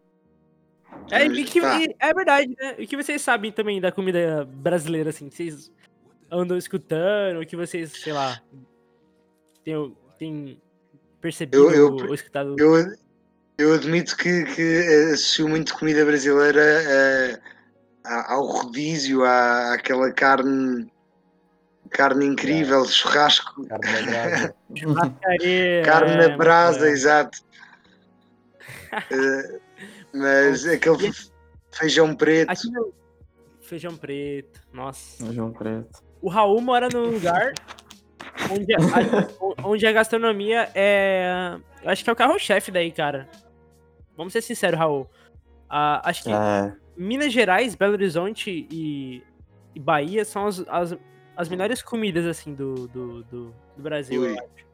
Speaker 1: É, e que-
Speaker 3: Tá.
Speaker 1: e- é verdade, né? E o que vocês sabem também da comida brasileira, assim? que Vocês andam escutando, o que vocês, sei lá, tem, tem percebido
Speaker 3: Eu- eu-
Speaker 1: ou escutado?
Speaker 3: Eu, eu admito que, que associo muito comida brasileira eh, a- ao rodízio, à, àquela carne, carne incrível, churrasco,
Speaker 2: Carne na brasa.
Speaker 1: Churrascaria,
Speaker 3: carne
Speaker 1: é,
Speaker 3: na brasa,
Speaker 1: é.
Speaker 3: exato. Eh, mas aquele feijão preto,
Speaker 1: Aqui feijão preto, nossa.
Speaker 4: João Preto.
Speaker 1: O Raul mora num lugar onde a, a- onde a gastronomia é. Eu acho que é o carro-chefe daí, cara. Vamos ser sinceros, Raul. Ah, acho que
Speaker 4: É,
Speaker 1: Minas Gerais, Belo Horizonte e, e Bahia são as, as, as melhores comidas, assim, do, do, do, do Brasil, eu
Speaker 3: Ui.
Speaker 1: acho.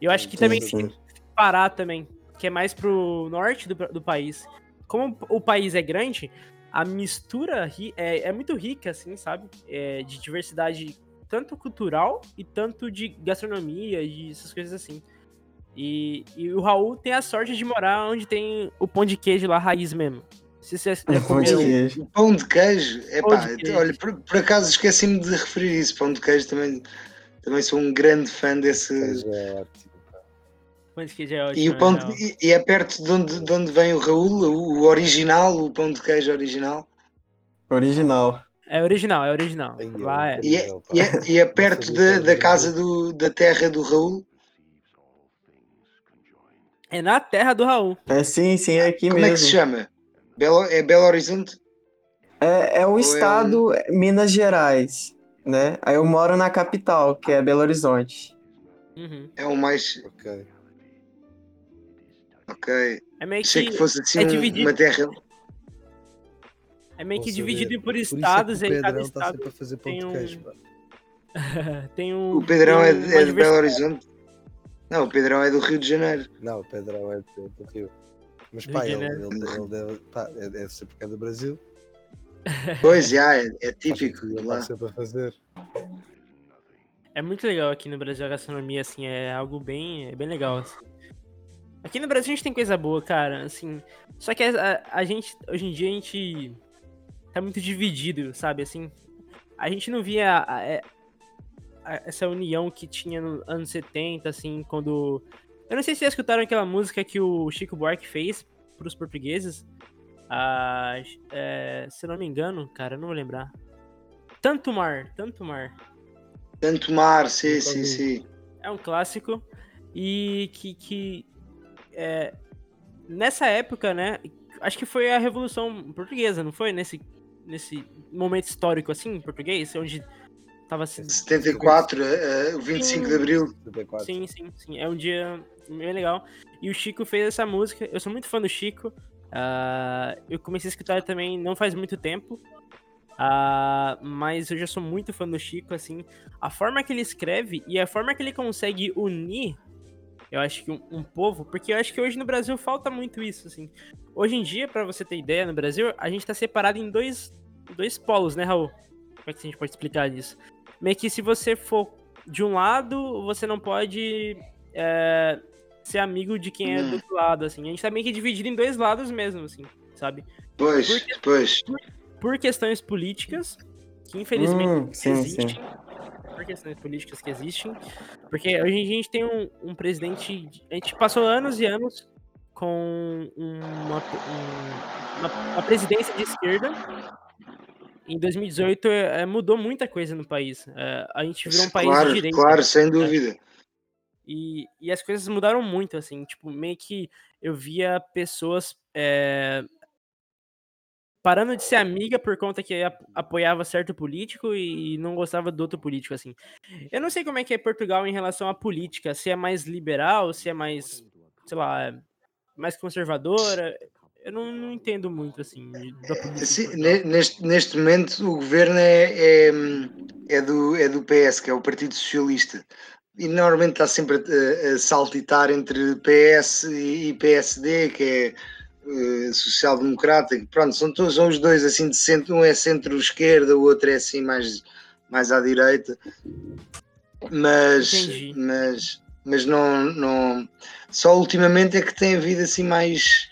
Speaker 1: Eu acho que
Speaker 2: Sim,
Speaker 1: também
Speaker 4: sim.
Speaker 1: Pará também, que é mais pro norte do, do país. Como o país é grande, a mistura ri- é, é muito rica, assim, sabe? É, de diversidade tanto cultural e tanto de gastronomia e essas coisas assim. E, e o Raul tem a sorte de morar onde tem o pão de queijo lá, raiz mesmo. Se você
Speaker 4: É pão de queijo.
Speaker 3: O pão de queijo, é
Speaker 1: Pão
Speaker 3: pá,
Speaker 1: de queijo.
Speaker 3: olha, por, por acaso esqueci-me de referir isso. Pão de queijo também, também sou um grande fã desse.
Speaker 2: É
Speaker 1: pão de queijo é ótimo.
Speaker 3: E, o pão
Speaker 1: real.
Speaker 3: de, e- e é perto de onde, de onde vem o Raul, o, o original, o pão de queijo original.
Speaker 4: Original.
Speaker 1: É original, é original. Lá é.
Speaker 3: E é,
Speaker 2: Não, pá.
Speaker 3: e é, e é perto da, da casa do, da terra do Raul.
Speaker 1: É na terra do Raul.
Speaker 4: É sim, sim, é aqui
Speaker 3: Como é que se
Speaker 4: mesmo.
Speaker 3: chama? Belo, é Belo Horizonte?
Speaker 4: É, é
Speaker 3: Ou
Speaker 4: o
Speaker 3: é
Speaker 4: estado Minas Gerais, né? Aí eu moro na capital, que é Belo Horizonte.
Speaker 1: Uhum.
Speaker 3: É o mais.
Speaker 2: Ok.
Speaker 3: Ok.
Speaker 1: É meio
Speaker 3: Achei
Speaker 1: que,
Speaker 3: que fosse assim
Speaker 1: é
Speaker 3: um-
Speaker 1: dividido.
Speaker 3: uma terra.
Speaker 1: é meio que dividido por
Speaker 2: Por é que
Speaker 1: estados
Speaker 2: o
Speaker 1: e aí cada
Speaker 2: Pedrão está
Speaker 1: estado
Speaker 2: sempre a fazer pão
Speaker 1: tem um- tem um.
Speaker 3: O Pedrão
Speaker 1: tem
Speaker 3: é, é de Belo. Horizonte? Não, o Pedrão é do Rio de Janeiro.
Speaker 2: Não, o Pedrão é do do Rio. Mas pá,
Speaker 1: de
Speaker 2: ele, ele, ele deve, pá, é- é do Brasil.
Speaker 3: Pois, já, é, é típico.
Speaker 2: Ele
Speaker 3: lá.
Speaker 2: sempre a fazer.
Speaker 1: É muito legal aqui no Brasil a gastronomia, assim, é algo bem, é bem legal. assim. Aqui no Brasil a gente tem coisa boa, cara, assim. Só que a, a gente, hoje em dia, a gente tá muito dividido, sabe, assim. A gente não via a- a- a- essa união que tinha nos anos 70, assim, quando... Eu não sei se vocês escutaram aquela música que o Chico Buarque fez pros portugueses. Ah, é, se eu não me engano, cara, eu não vou lembrar. Tanto Mar, Tanto Mar.
Speaker 3: Tanto mar, sim, sim, sim.
Speaker 1: É um clássico. E que, que é, nessa época, né? Acho que foi a Revolução Portuguesa, não foi? Nesse, nesse momento histórico, assim, em português, onde tava se.
Speaker 3: 74, eh, o 25 de Abril.
Speaker 2: 74.
Speaker 1: Sim, sim, sim. É um dia bem legal. E o Chico fez essa música. Eu sou muito fã do Chico. Ah, eu comecei a escutar também não faz muito tempo. Ah, mas eu já sou muito fã do Chico, assim. A forma que ele escreve e a forma que ele consegue unir, eu acho que um, um povo, porque eu acho que hoje no Brasil falta muito isso, assim. Hoje em dia, pra você ter ideia, no Brasil, a gente tá separado em dois, dois polos, né, Raul? Como é que a gente pode explicar isso? Meio que se você for de um lado, você não pode é, ser amigo de quem é do
Speaker 3: Hum.
Speaker 1: outro lado, assim. A gente tá meio que dividido em dois lados mesmo, assim, sabe?
Speaker 3: Pois,
Speaker 1: Porque-
Speaker 3: pois.
Speaker 1: Por questões políticas, que infelizmente
Speaker 4: Hum, sim,
Speaker 1: existem.
Speaker 4: sim.
Speaker 1: Por questões políticas que existem. Porque hoje a gente tem um, um presidente. A gente passou anos e anos com uma, um- uma, uma presidência de esquerda. Em 2018 é, mudou muita coisa no país. É, a gente virou um país
Speaker 3: claro,
Speaker 1: de direita.
Speaker 3: claro, sem dúvida.
Speaker 1: E, e as coisas mudaram muito, assim, tipo, meio que eu via pessoas é, parando de ser amiga por conta que ap- apoiava certo político e não gostava do outro político, assim. Eu não sei como é que é Portugal em relação à política, se é mais liberal, se é mais, sei lá, é mais conservadora. Eu não, não entendo muito, assim,
Speaker 3: ne- neste, neste momento o governo é, é, é do, é do PS, que é o Partido Socialista. E normalmente está sempre a, a saltitar entre PS e, PSD, que é eh, social-democrata. Pronto, são todos são os dois assim de centro, um é centro-esquerda, o outro é assim mais, mais à direita. Mas,
Speaker 1: Entendi.
Speaker 3: mas, mas não, não. Só ultimamente é que tem havido assim mais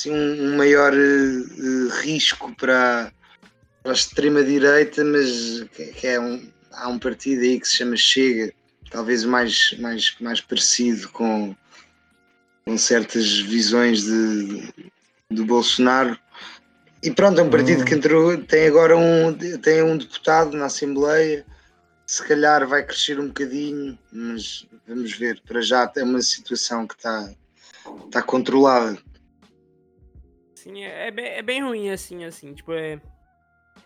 Speaker 3: assim, um, um maior eh, risco para, para a extrema-direita, mas que, que é um, há um partido aí que se chama Chega, talvez mais, mais, mais parecido com, com certas visões de, do Bolsonaro. E pronto, é um partido
Speaker 4: Hum.
Speaker 3: que entrou, tem agora um, tem um deputado na Assembleia, se calhar vai crescer um bocadinho, mas vamos ver. Para já é uma situação que está, está controlada.
Speaker 1: Sim, é, é bem, é bem ruim, assim, assim, tipo, é,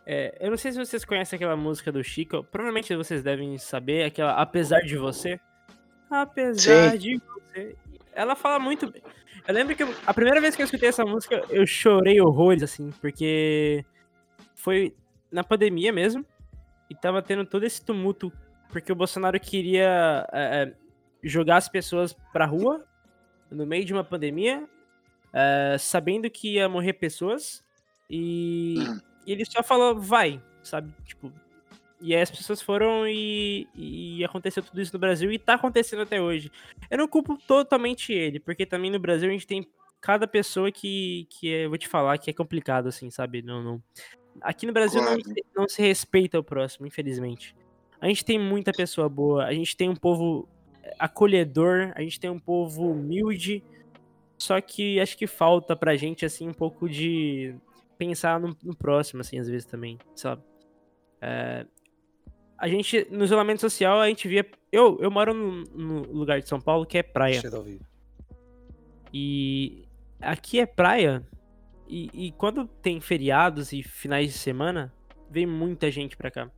Speaker 1: é... Eu não sei se vocês conhecem aquela música do Chico, provavelmente vocês devem saber, aquela Apesar de Você. Apesar
Speaker 3: Sim.
Speaker 1: de Você. Ela fala muito bem. Eu lembro que eu- a primeira vez que eu escutei essa música, eu chorei horrores, assim, porque foi na pandemia mesmo, e tava tendo todo esse tumulto, porque o Bolsonaro queria é, é, jogar as pessoas pra rua, no meio de uma pandemia, é, sabendo que ia morrer pessoas, e,
Speaker 3: Uhum.
Speaker 1: e ele só falou, vai, sabe? Tipo, E aí as pessoas foram e, e aconteceu tudo isso no Brasil e tá acontecendo até hoje. Eu não culpo totalmente ele, porque também no Brasil a gente tem cada pessoa que, que é, eu vou te falar que é complicado, assim, sabe? Não, não. Aqui no Brasil
Speaker 3: Claro.
Speaker 1: não, não se respeita o próximo, infelizmente. A gente tem muita pessoa boa, a gente tem um povo acolhedor, a gente tem um povo humilde, só que acho que falta pra gente, assim, um pouco de pensar no, no próximo, assim, às vezes também, sabe? É, a gente, no isolamento social, a gente via. Eu, eu moro no, no lugar de São Paulo que é praia. E aqui é praia. E, e quando tem feriados e finais de semana, vem muita gente pra cá.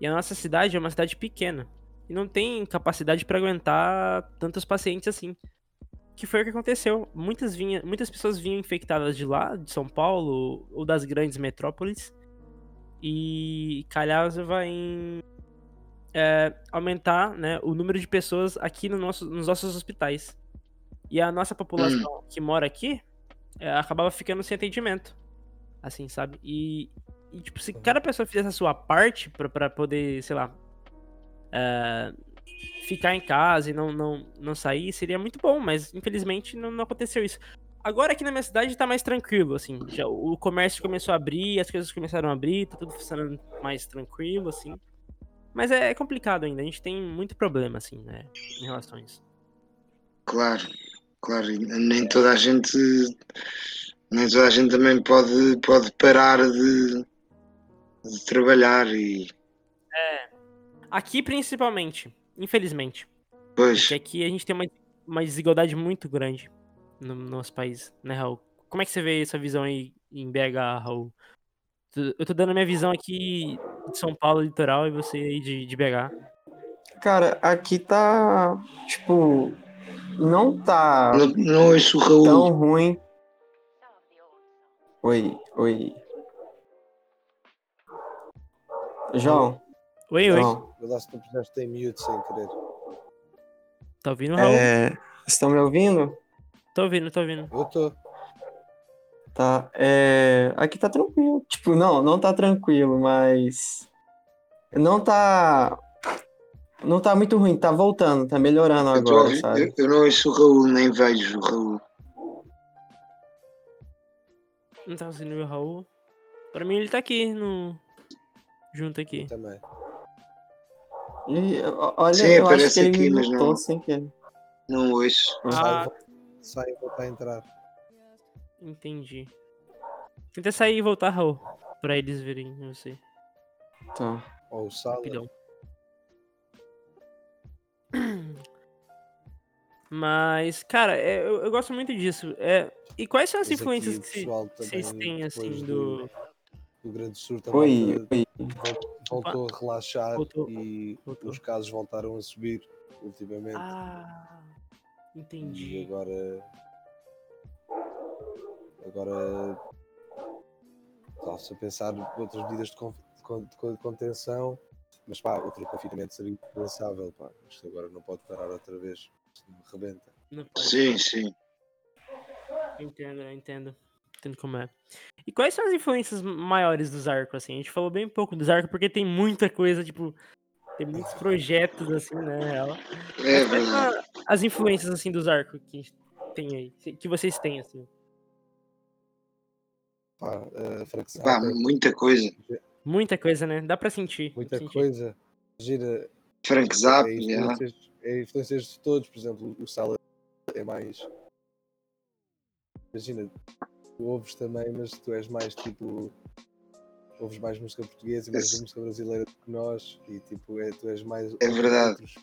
Speaker 1: E a nossa cidade é uma cidade pequena. E não tem capacidade pra aguentar tantos pacientes assim. Que foi o que aconteceu. Muitas, vinha, muitas pessoas vinham infectadas de lá, de São Paulo, ou das grandes metrópoles. E calhava em é, aumentar né, o número de pessoas aqui no nosso, nos nossos hospitais. E a nossa população que mora aqui é, acabava ficando sem atendimento. Assim, sabe? E, e, tipo, se cada pessoa fizesse a sua parte pra, pra poder, sei lá, é, ficar em casa e não, não, não sair, seria muito bom, mas infelizmente não, não aconteceu isso. Agora aqui na minha cidade tá mais tranquilo, assim. Já, o comércio começou a abrir, as coisas começaram a abrir, tá tudo funcionando mais tranquilo, assim. Mas é, é complicado ainda, a gente tem muito problema, assim, né, em relação a isso.
Speaker 3: Claro, claro, nem toda a gente nem toda a gente também pode, pode parar de, de trabalhar e
Speaker 1: Aqui principalmente, infelizmente.
Speaker 3: pois
Speaker 1: Porque aqui a gente tem uma, uma desigualdade muito grande no, no nosso país, né, Raul? Como é que você vê essa visão aí em BH, Raul? Eu tô dando a minha visão aqui de São Paulo, litoral, e você aí de, de BH.
Speaker 4: Cara, aqui tá. Tipo. Não tá
Speaker 3: não, não ouço o Raul.
Speaker 4: tão ruim. Oi, oi. João,
Speaker 1: Oi, oi.
Speaker 4: João.
Speaker 2: Eu acho que tu puseste em mute sem querer.
Speaker 1: Tá ouvindo, Raul?
Speaker 4: É, vocês estão me ouvindo?
Speaker 1: Tô ouvindo, tô ouvindo.
Speaker 2: Eu estou.
Speaker 4: Tá. É, aqui tá tranquilo. Tipo, não, não tá tranquilo, mas. Não tá. Não tá muito ruim, tá voltando, tá melhorando
Speaker 3: Eu, tô
Speaker 4: agora, sabe?
Speaker 3: eu- eu não ouço o Raul, nem vejo o Raul.
Speaker 1: Não tá ver o Raul. Pra mim ele tá aqui, no... junto aqui.
Speaker 2: Também.
Speaker 4: E, ó, olha,
Speaker 3: Sim,
Speaker 4: eu acho que ele
Speaker 3: aqui,
Speaker 4: me
Speaker 3: mas
Speaker 4: mutou
Speaker 3: não-
Speaker 4: sem querer.
Speaker 3: Não ouço.
Speaker 1: Ah,
Speaker 2: Sai e volta a entrar.
Speaker 1: entendi. Tenta sair e voltar, Raul. Pra eles verem você.
Speaker 4: Tá.
Speaker 2: Ou o sala.
Speaker 1: Rapidão. Mas, cara, é, eu, eu gosto muito disso. É, e quais são as
Speaker 2: aqui
Speaker 1: influências que, que vocês têm, assim,
Speaker 2: do-
Speaker 1: do.
Speaker 2: O Grande Sur também
Speaker 4: Oi, oi.
Speaker 2: vol- voltou a relaxar
Speaker 1: Voltou.
Speaker 2: e
Speaker 1: Voltou.
Speaker 2: os casos voltaram a subir ultimamente.
Speaker 1: Ah,
Speaker 2: e
Speaker 1: entendi.
Speaker 2: agora. Agora. Estava-se a pensar outras medidas de, con- de con- de con- de contenção, mas pá, outro confinamento seria impensável. Pá. Isto agora não pode parar outra vez. Isto me rebenta.
Speaker 3: Sim, sim.
Speaker 1: entendo, entendo. Entendo como é. E quais são as influências maiores do Zarco, assim? A gente falou bem pouco do Zarco porque tem muita coisa, tipo. Tem muitos projetos, assim, né? real.
Speaker 3: É
Speaker 1: Mas as influências, assim, do Zarco que a gente tem aí? Que vocês têm, assim?
Speaker 2: Frank Zappa,
Speaker 3: muita coisa.
Speaker 1: Muita coisa, né? Dá pra sentir. pra
Speaker 2: muita
Speaker 1: sentir.
Speaker 2: coisa. Gira,
Speaker 3: Frank
Speaker 2: é,
Speaker 3: Zappa, já.
Speaker 2: influências, é influências de todos, por exemplo, o Sala é mais. Imagina, tu ouves também, mas tu és mais tipo. Ouves mais música portuguesa e mais
Speaker 3: Esse-
Speaker 2: música brasileira do que nós, e tipo, é, tu és mais.
Speaker 3: É verdade.
Speaker 2: outros.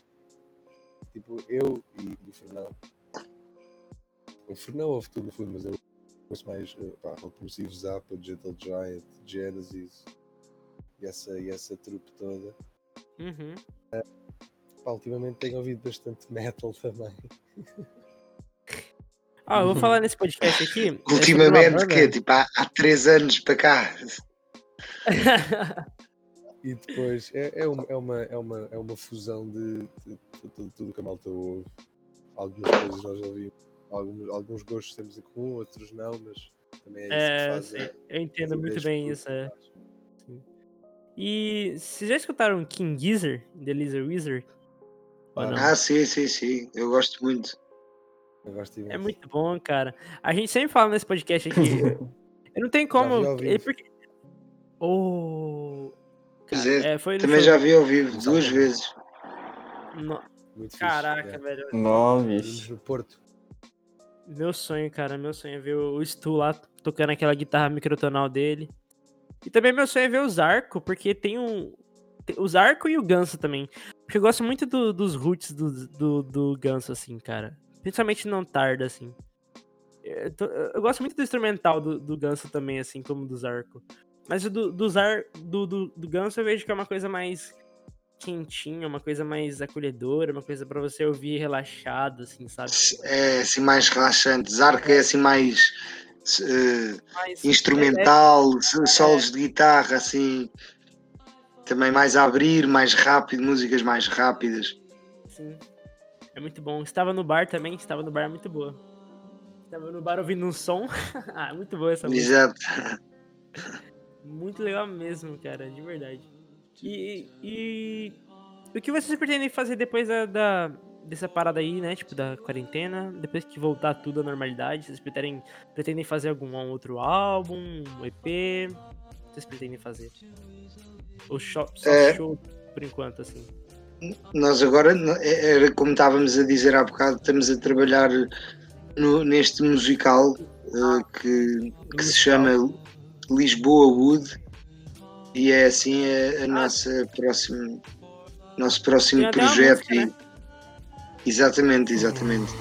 Speaker 2: Tipo, eu e, e o Fernão. O Fernão ouve tudo no fundo, mas eu ouço mais eh, pá, o Progressivo Zappa, Gentle Giant, Genesis e essa, e essa trupe toda.
Speaker 1: Uhum.
Speaker 2: Pá, ultimamente tenho ouvido bastante metal também.
Speaker 1: Ah, eu vou falar nesse podcast aqui. é
Speaker 3: Ultimamente,
Speaker 1: banda-
Speaker 3: que Tipo, há, há três anos para cá.
Speaker 2: E depois é, é, uma, é, uma, é, uma, é uma fusão de, de, de tudo, tudo que a malta ouve. Algumas coisas nós ouvimos, alguns, alguns gostos temos em comum, outros não, mas também é isso
Speaker 1: É,
Speaker 2: que faz.
Speaker 1: sim,
Speaker 2: a-
Speaker 1: eu entendo muito bem isso. É. E vocês já escutaram King Gizzard, The Lizard Wizard? Não?
Speaker 3: Ah, sim, sim, sim. Eu gosto muito.
Speaker 2: Eu gosto
Speaker 1: É muito bom, cara. A gente sempre fala nesse podcast aqui. eu não tenho como.
Speaker 2: vi ao vivo.
Speaker 1: porque... Oh, cara,
Speaker 3: é,
Speaker 1: é, foi no
Speaker 3: Também
Speaker 1: show-
Speaker 3: já vi ao vivo duas vezes.
Speaker 1: No-
Speaker 2: Muito
Speaker 1: Caraca,
Speaker 2: é.
Speaker 1: velho.
Speaker 4: Bicho.
Speaker 2: no Porto.
Speaker 1: Meu sonho, cara. Meu sonho é ver o Stu lá tocando aquela guitarra microtonal dele. E também meu sonho é ver o Zarco, porque tem um. tem- O Zarco e o Ganso também. Porque eu gosto muito do- dos roots do, do, do Ganso, assim, cara. Principalmente não tarda, assim. Eu, tô- eu gosto muito do instrumental do, do Ganso também, assim, como do Zarco. Mas o do, do, Zar, do, do, do Ganso eu vejo que é uma coisa mais quentinha, uma coisa mais acolhedora, uma coisa pra você ouvir relaxado, assim, sabe?
Speaker 3: É assim mais relaxante. Zarco é assim mais
Speaker 1: Mais-
Speaker 3: instrumental, so- solos de guitarra, assim. Também mais a abrir, mais rápido, músicas mais rápidas.
Speaker 1: Sim. É muito bom. Estava no bar também, estava no bar é muito boa. Estava no bar ouvindo um som. ah, muito boa essa música.
Speaker 3: Exato.
Speaker 1: Muito legal mesmo, cara, de verdade. E, e o que vocês pretendem fazer depois da, da- dessa parada aí, né? Tipo, da quarentena, depois que voltar tudo à normalidade, vocês pretendem, pretendem fazer algum outro álbum, um EP? O que vocês pretendem fazer? Ou só
Speaker 3: É.
Speaker 1: show por enquanto, assim?
Speaker 3: Nós agora, n- era como estávamos a dizer há bocado, estamos a trabalhar no- neste musical eh, que, que se chama Lisboa Wood e é assim a, a nossa próxima nosso próximo projeto
Speaker 1: música, né?
Speaker 3: e- exatamente, exatamente.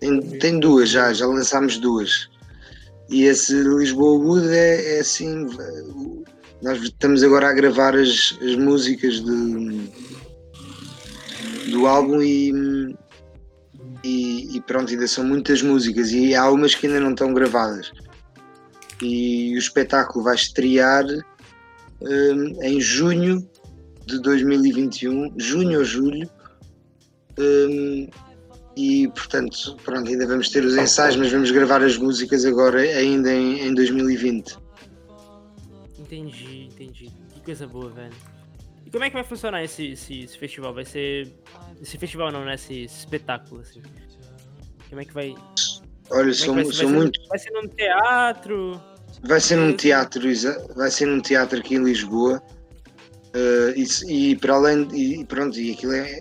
Speaker 3: Tem, tem duas já, já lançámos duas. E esse Lisboa Wood é, é assim v- nós estamos agora a gravar as, as músicas de, do álbum e, e, e pronto, ainda são muitas músicas e há umas que ainda não estão gravadas. E o espetáculo vai estrear hum, em junho de 2021, junho ou julho. hum, e portanto, pronto, ainda vamos ter os ensaios, mas vamos gravar as músicas agora ainda em, em 2020.
Speaker 1: Entendi, entendi. Que coisa boa, velho. E como é que vai funcionar esse, esse, esse festival? Vai ser. Esse festival não, né? Esse, espetáculo, assim. Como é que vai.
Speaker 3: Olha,
Speaker 1: como é vai, vai,
Speaker 3: muito.
Speaker 1: ser, vai ser num teatro?
Speaker 3: Vai ser num teatro, vai ser num teatro aqui em Lisboa. Eh, e, e para além e pronto, e aquilo é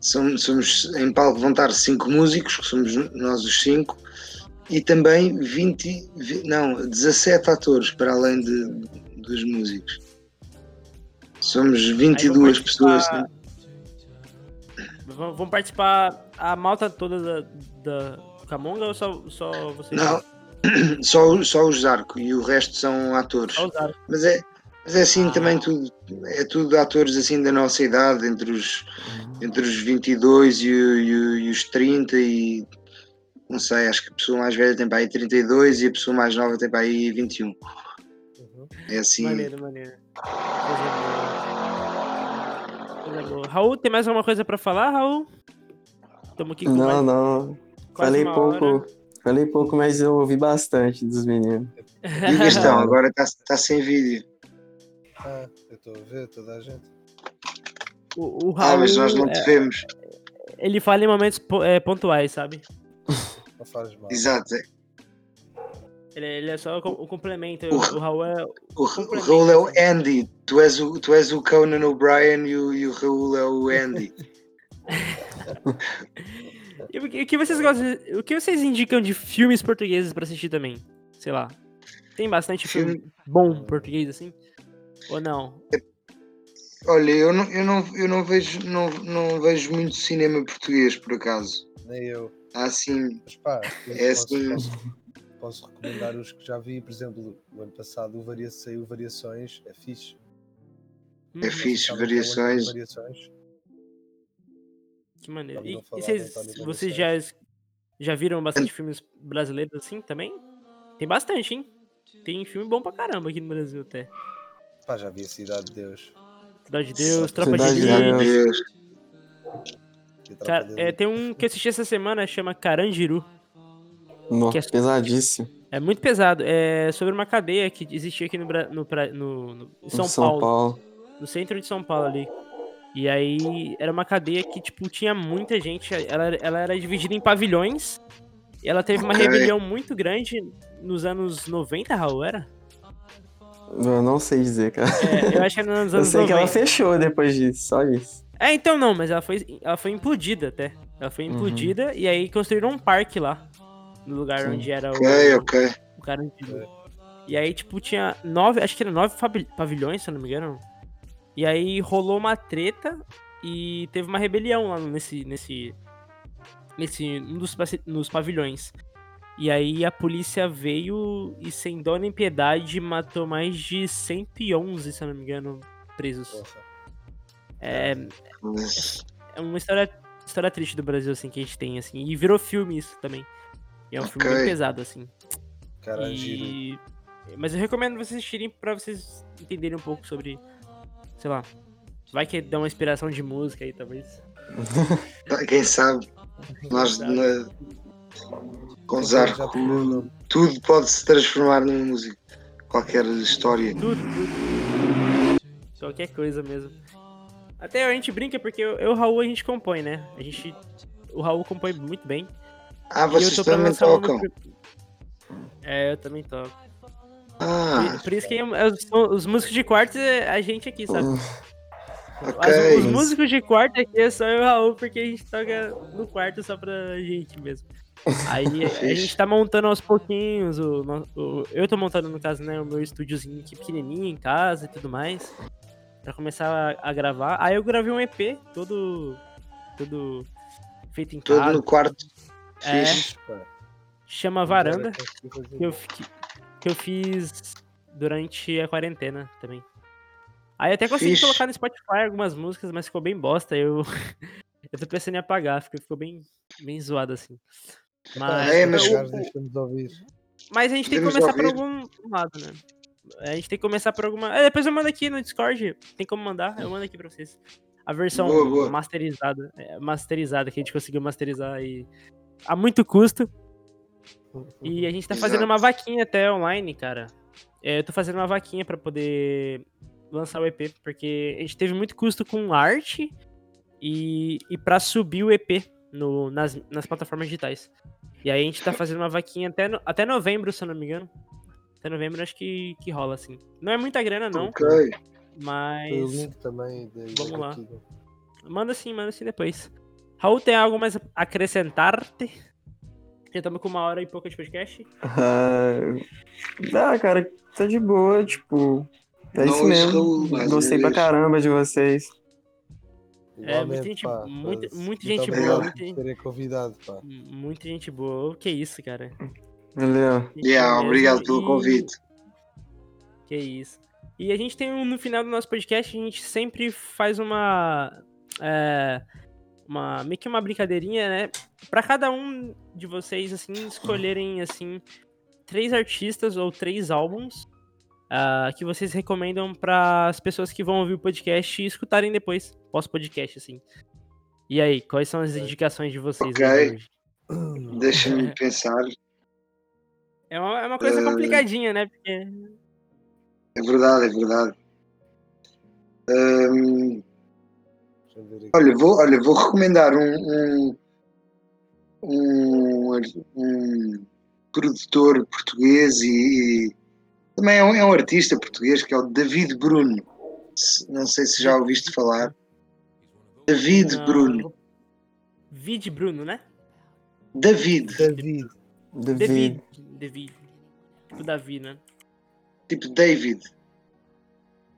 Speaker 3: somos, somos em palco vão estar cinco músicos, que somos nós os cinco, e também 20, vi- não, 17 atores para além de, dos músicos. Somos
Speaker 1: Aí vão
Speaker 3: 22 pessoas.
Speaker 1: participar- Vão, vão participar a malta toda da, da Camonga ou só, só vocês?
Speaker 3: Não, só, só os Zarco e o resto são atores.
Speaker 1: Só usaram.
Speaker 3: Mas é, mas é assim
Speaker 1: Ah.
Speaker 3: também tudo, é tudo atores assim da nossa idade, entre os, entre os 22 e, e, e os 30 e não sei, acho que a pessoa mais velha tem para aí 32 e a pessoa mais nova tem para aí 21.
Speaker 2: Uhum.
Speaker 3: É assim.
Speaker 1: Maneiro, maneiro. Coisa boa. Coisa boa. Raul, tem mais alguma coisa pra falar, Raul? Estamos aqui com
Speaker 4: Não,
Speaker 1: mais
Speaker 4: não.
Speaker 1: quase
Speaker 4: Falei
Speaker 1: uma
Speaker 4: pouco.
Speaker 1: hora.
Speaker 4: Falei pouco, mas eu ouvi bastante dos meninos.
Speaker 3: E o Gastão, agora está tá sem vídeo.
Speaker 2: Ah, eu estou a ver toda a gente.
Speaker 1: O, o
Speaker 3: Ah,
Speaker 1: Raul,
Speaker 3: mas nós não te
Speaker 1: é,
Speaker 3: vemos.
Speaker 1: ele fala em momentos é, pontuais, sabe?
Speaker 2: Não faz mal.
Speaker 3: Exato.
Speaker 1: Ele, ele é só o com- o complemento.
Speaker 3: O-
Speaker 1: O, Raul é.
Speaker 3: O, o Raul é o Andy, tu és o, tu és o Conan O'Brien e o, e o Raul é o Andy.
Speaker 1: E o que, vocês gostam? O que vocês indicam de filmes portugueses pra assistir também? Sei lá. Tem bastante filme, bom português assim? Ou não?
Speaker 3: Olha, eu não, eu não, eu não, vejo, não, não vejo muito cinema português, por acaso.
Speaker 2: Nem eu.
Speaker 3: Há assim,
Speaker 2: Mas pá,
Speaker 3: É
Speaker 2: posso,
Speaker 3: assim.
Speaker 2: Posso, recomendar os que já vi. Por exemplo, o ano passado o varia, saiu Variações, é fixe.
Speaker 1: Hum,
Speaker 3: é fixe, variações.
Speaker 2: variações.
Speaker 1: Que maneiro. E, e vocês, vocês já, já viram bastante filmes brasileiros assim também? Tem bastante, hein? Tem filme bom pra caramba aqui no Brasil até.
Speaker 2: Pá, já vi a Cidade de Deus.
Speaker 1: Cidade de Deus, Tropa
Speaker 4: Cidade
Speaker 1: de.
Speaker 4: Deus.
Speaker 3: Deus.
Speaker 1: Cara, é, tem um que assisti essa semana, chama Carandiru.
Speaker 4: Nossa,
Speaker 1: Que é-
Speaker 4: pesadíssimo.
Speaker 1: É muito pesado. É sobre uma cadeia que existia aqui no, no, no- no- em São, Paulo. no centro de São Paulo ali. E aí era uma cadeia que, tipo, tinha muita gente. Ela, ela era dividida em pavilhões. E ela teve uma rebelião muito grande nos anos 90, Raul, era?
Speaker 4: Eu não sei dizer, cara.
Speaker 1: É, eu acho que era nos
Speaker 4: Eu
Speaker 1: anos
Speaker 4: sei que
Speaker 1: 90.
Speaker 4: ela fechou depois disso, só isso.
Speaker 1: É, então não, mas ela foi, ela foi implodida até. Ela foi
Speaker 4: Uhum.
Speaker 1: implodida e aí construíram um parque lá. No lugar
Speaker 4: Sim.
Speaker 1: onde era o,
Speaker 3: Ok, ok.
Speaker 1: o cara antigo. E aí, tipo, tinha nove, acho que era nove pavilhões, se eu não me engano. E aí rolou uma treta e teve uma rebelião lá nesse. nesse. nesse. um dos nos pavilhões. E aí a polícia veio e, sem dó nem piedade, matou mais de 111, se eu não me engano, presos. É, é uma história, história triste do Brasil, assim, que a gente tem, assim. E virou filme isso também. E é um filme bem
Speaker 3: Ok.
Speaker 1: pesado, assim.
Speaker 2: Caralho.
Speaker 1: E... Mas eu recomendo vocês assistirem pra vocês entenderem um pouco sobre, sei lá, vai que dá uma inspiração de música aí, talvez.
Speaker 3: Quem sabe? Nós na- com Zarco, tudo pode se transformar numa música. Qualquer história.
Speaker 1: Tudo, tudo. Qualquer coisa mesmo. Até a gente brinca porque eu, eu e o Raul a gente compõe, né? A gente. O Raul compõe muito bem.
Speaker 3: Ah, vocês também tocam.
Speaker 1: É, eu também toco.
Speaker 3: Ah,
Speaker 1: Por, por isso que os, os músicos de quartos é a gente aqui, sabe?
Speaker 3: ok.
Speaker 1: As- os músicos de quarto aqui é só eu e o Raul, porque a gente toca no quarto só pra gente mesmo. Aí a gente tá montando aos pouquinhos, o, o- eu tô montando, no caso, né, o meu estúdiozinho aqui pequenininho em casa e tudo mais, pra começar a, a gravar. Aí eu gravei um EP todo, todo feito em
Speaker 3: Todo
Speaker 1: casa,
Speaker 3: no quarto.
Speaker 1: É. Chama Varanda, que eu, que eu fiz durante a quarentena também. Aí até consegui
Speaker 3: Fixe.
Speaker 1: colocar no Spotify algumas músicas, mas ficou bem bosta. Eu, eu tô pensando em apagar, ficou, ficou bem, bem zoado assim. Mas,
Speaker 3: é, mas-
Speaker 2: ouvir.
Speaker 1: mas a gente tem que começar por algum lado, né? A gente tem que começar por alguma. É, depois eu mando aqui no Discord. Tem como mandar? Eu mando aqui pra vocês. A versão
Speaker 3: Boa, boa.
Speaker 1: masterizada. é, masterizada, que a gente conseguiu masterizar aí a muito custo. E a gente tá fazendo
Speaker 3: Exato.
Speaker 1: uma vaquinha até online, cara. É, eu tô fazendo uma vaquinha pra poder lançar o EP, porque a gente teve muito custo com arte e, e pra subir o EP no, nas, nas plataformas digitais. E aí a gente tá fazendo uma vaquinha até, no- até novembro, se eu não me engano. Até novembro acho que, que rola, assim. Não é muita grana, não,
Speaker 3: Ok.
Speaker 2: Foi o
Speaker 1: mas.
Speaker 2: link também. da-
Speaker 1: Vamos lá.
Speaker 2: vaquinha.
Speaker 1: Manda sim, manda sim depois. Raul, tem algo mais a acrescentar-te? Já estamos com uma hora e pouco de podcast.
Speaker 4: Ah, dá, cara, tá de boa, tipo. É
Speaker 3: Não
Speaker 4: isso mesmo. Gostei pra caramba de vocês.
Speaker 1: É, muita gente-
Speaker 2: pá,
Speaker 1: muita- muita
Speaker 2: Muito
Speaker 1: gente
Speaker 3: boa,
Speaker 2: obrigado
Speaker 1: muita
Speaker 2: terem convidado, pá.
Speaker 1: Muita gente boa. Que isso, cara.
Speaker 4: Valeu.
Speaker 3: Yeah, obrigado pelo
Speaker 1: E-
Speaker 3: convite.
Speaker 1: Que isso. E a gente tem um, no final do nosso podcast, a gente sempre faz uma. É, uma meio que uma brincadeirinha, né? Pra cada um de vocês, assim, escolherem, assim, três artistas ou três álbuns ah, que vocês recomendam para as pessoas que vão ouvir o podcast e escutarem depois, pós-podcast, assim. E aí, quais são as indicações de vocês
Speaker 3: Ok.
Speaker 1: aí hoje?
Speaker 3: Deixa-me pensar.
Speaker 1: É uma, é uma coisa
Speaker 3: Eh,
Speaker 1: complicadinha, né? Porque
Speaker 3: É verdade, é verdade. Hum, olha, vou, olha, vou recomendar um, um, um, um produtor português e, e também é um, é um artista português que é o David Bruno. Não sei se já ouviste falar. David
Speaker 1: Não,
Speaker 3: Bruno.
Speaker 1: Vide Bruno, né?
Speaker 3: David,
Speaker 2: David.
Speaker 1: David.
Speaker 4: David.
Speaker 1: David. Tipo Davi, né?
Speaker 3: tipo David.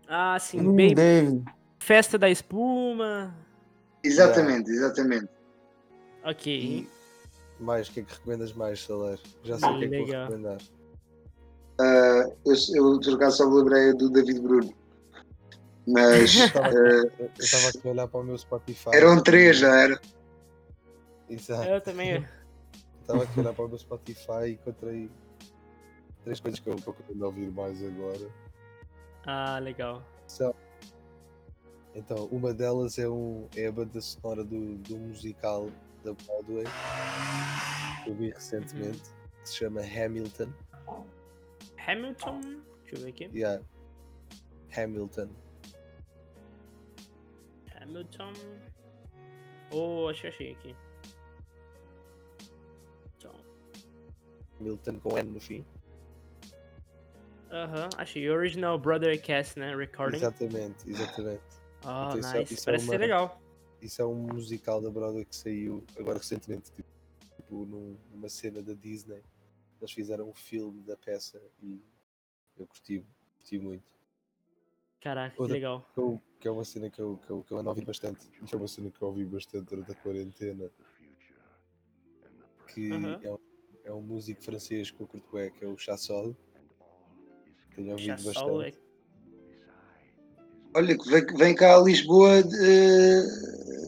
Speaker 1: Ah, sim.
Speaker 4: Hum. David.
Speaker 1: Festa da espuma.
Speaker 3: Exatamente, exatamente.
Speaker 1: Ok.
Speaker 2: Mais, o que é que recomendas mais, Saler? Já sei o que é que vou
Speaker 1: Legal.
Speaker 2: recomendar.
Speaker 3: Ah, eu, eu, por acaso, só me lembrei do David Bruno. Mas
Speaker 2: Eu estava
Speaker 3: eh,
Speaker 2: eu estava aqui a olhar para o meu Spotify.
Speaker 3: eram três, já era.
Speaker 2: Exato.
Speaker 1: Eu também.
Speaker 2: Estava aqui a olhar para o meu Spotify e encontrei três coisas que eu estou querendo ouvir mais agora.
Speaker 1: Ah, legal.
Speaker 2: São- Então, uma delas é, um, é a banda sonora do, do musical da Broadway que eu vi recentemente, que se chama Hamilton.
Speaker 1: Hamilton. Deixa eu ver aqui.
Speaker 2: Yeah. Hamilton.
Speaker 1: Hamilton. Oh, acho que achei aqui. Então,
Speaker 2: Milton com N no fim.
Speaker 1: Aham, achei. Original Brothercast, né? Recording.
Speaker 2: Exatamente, exatamente.
Speaker 1: Oh,
Speaker 2: Então, é-
Speaker 1: nice.
Speaker 2: isso é
Speaker 1: Parece
Speaker 2: uma-
Speaker 1: ser legal.
Speaker 2: Isso é um musical da Broadway que saiu agora recentemente, tipo, tipo, num- numa cena da Disney. Eles fizeram um filme da peça e eu curti, curti muito.
Speaker 1: Caraca, que
Speaker 2: Outra-
Speaker 1: legal.
Speaker 2: Que, eu- que é uma cena que eu, que, eu, que eu ando a ouvir bastante. Que é uma cena que eu ouvi bastante durante a quarentena. Que
Speaker 1: Aham.
Speaker 2: é, um, é um músico francês que eu curto bem, que é o Chassol. Tenho ouvido
Speaker 1: Chassol
Speaker 2: bastante.
Speaker 1: é
Speaker 3: Olha, que vem, vem cá a Lisboa eh,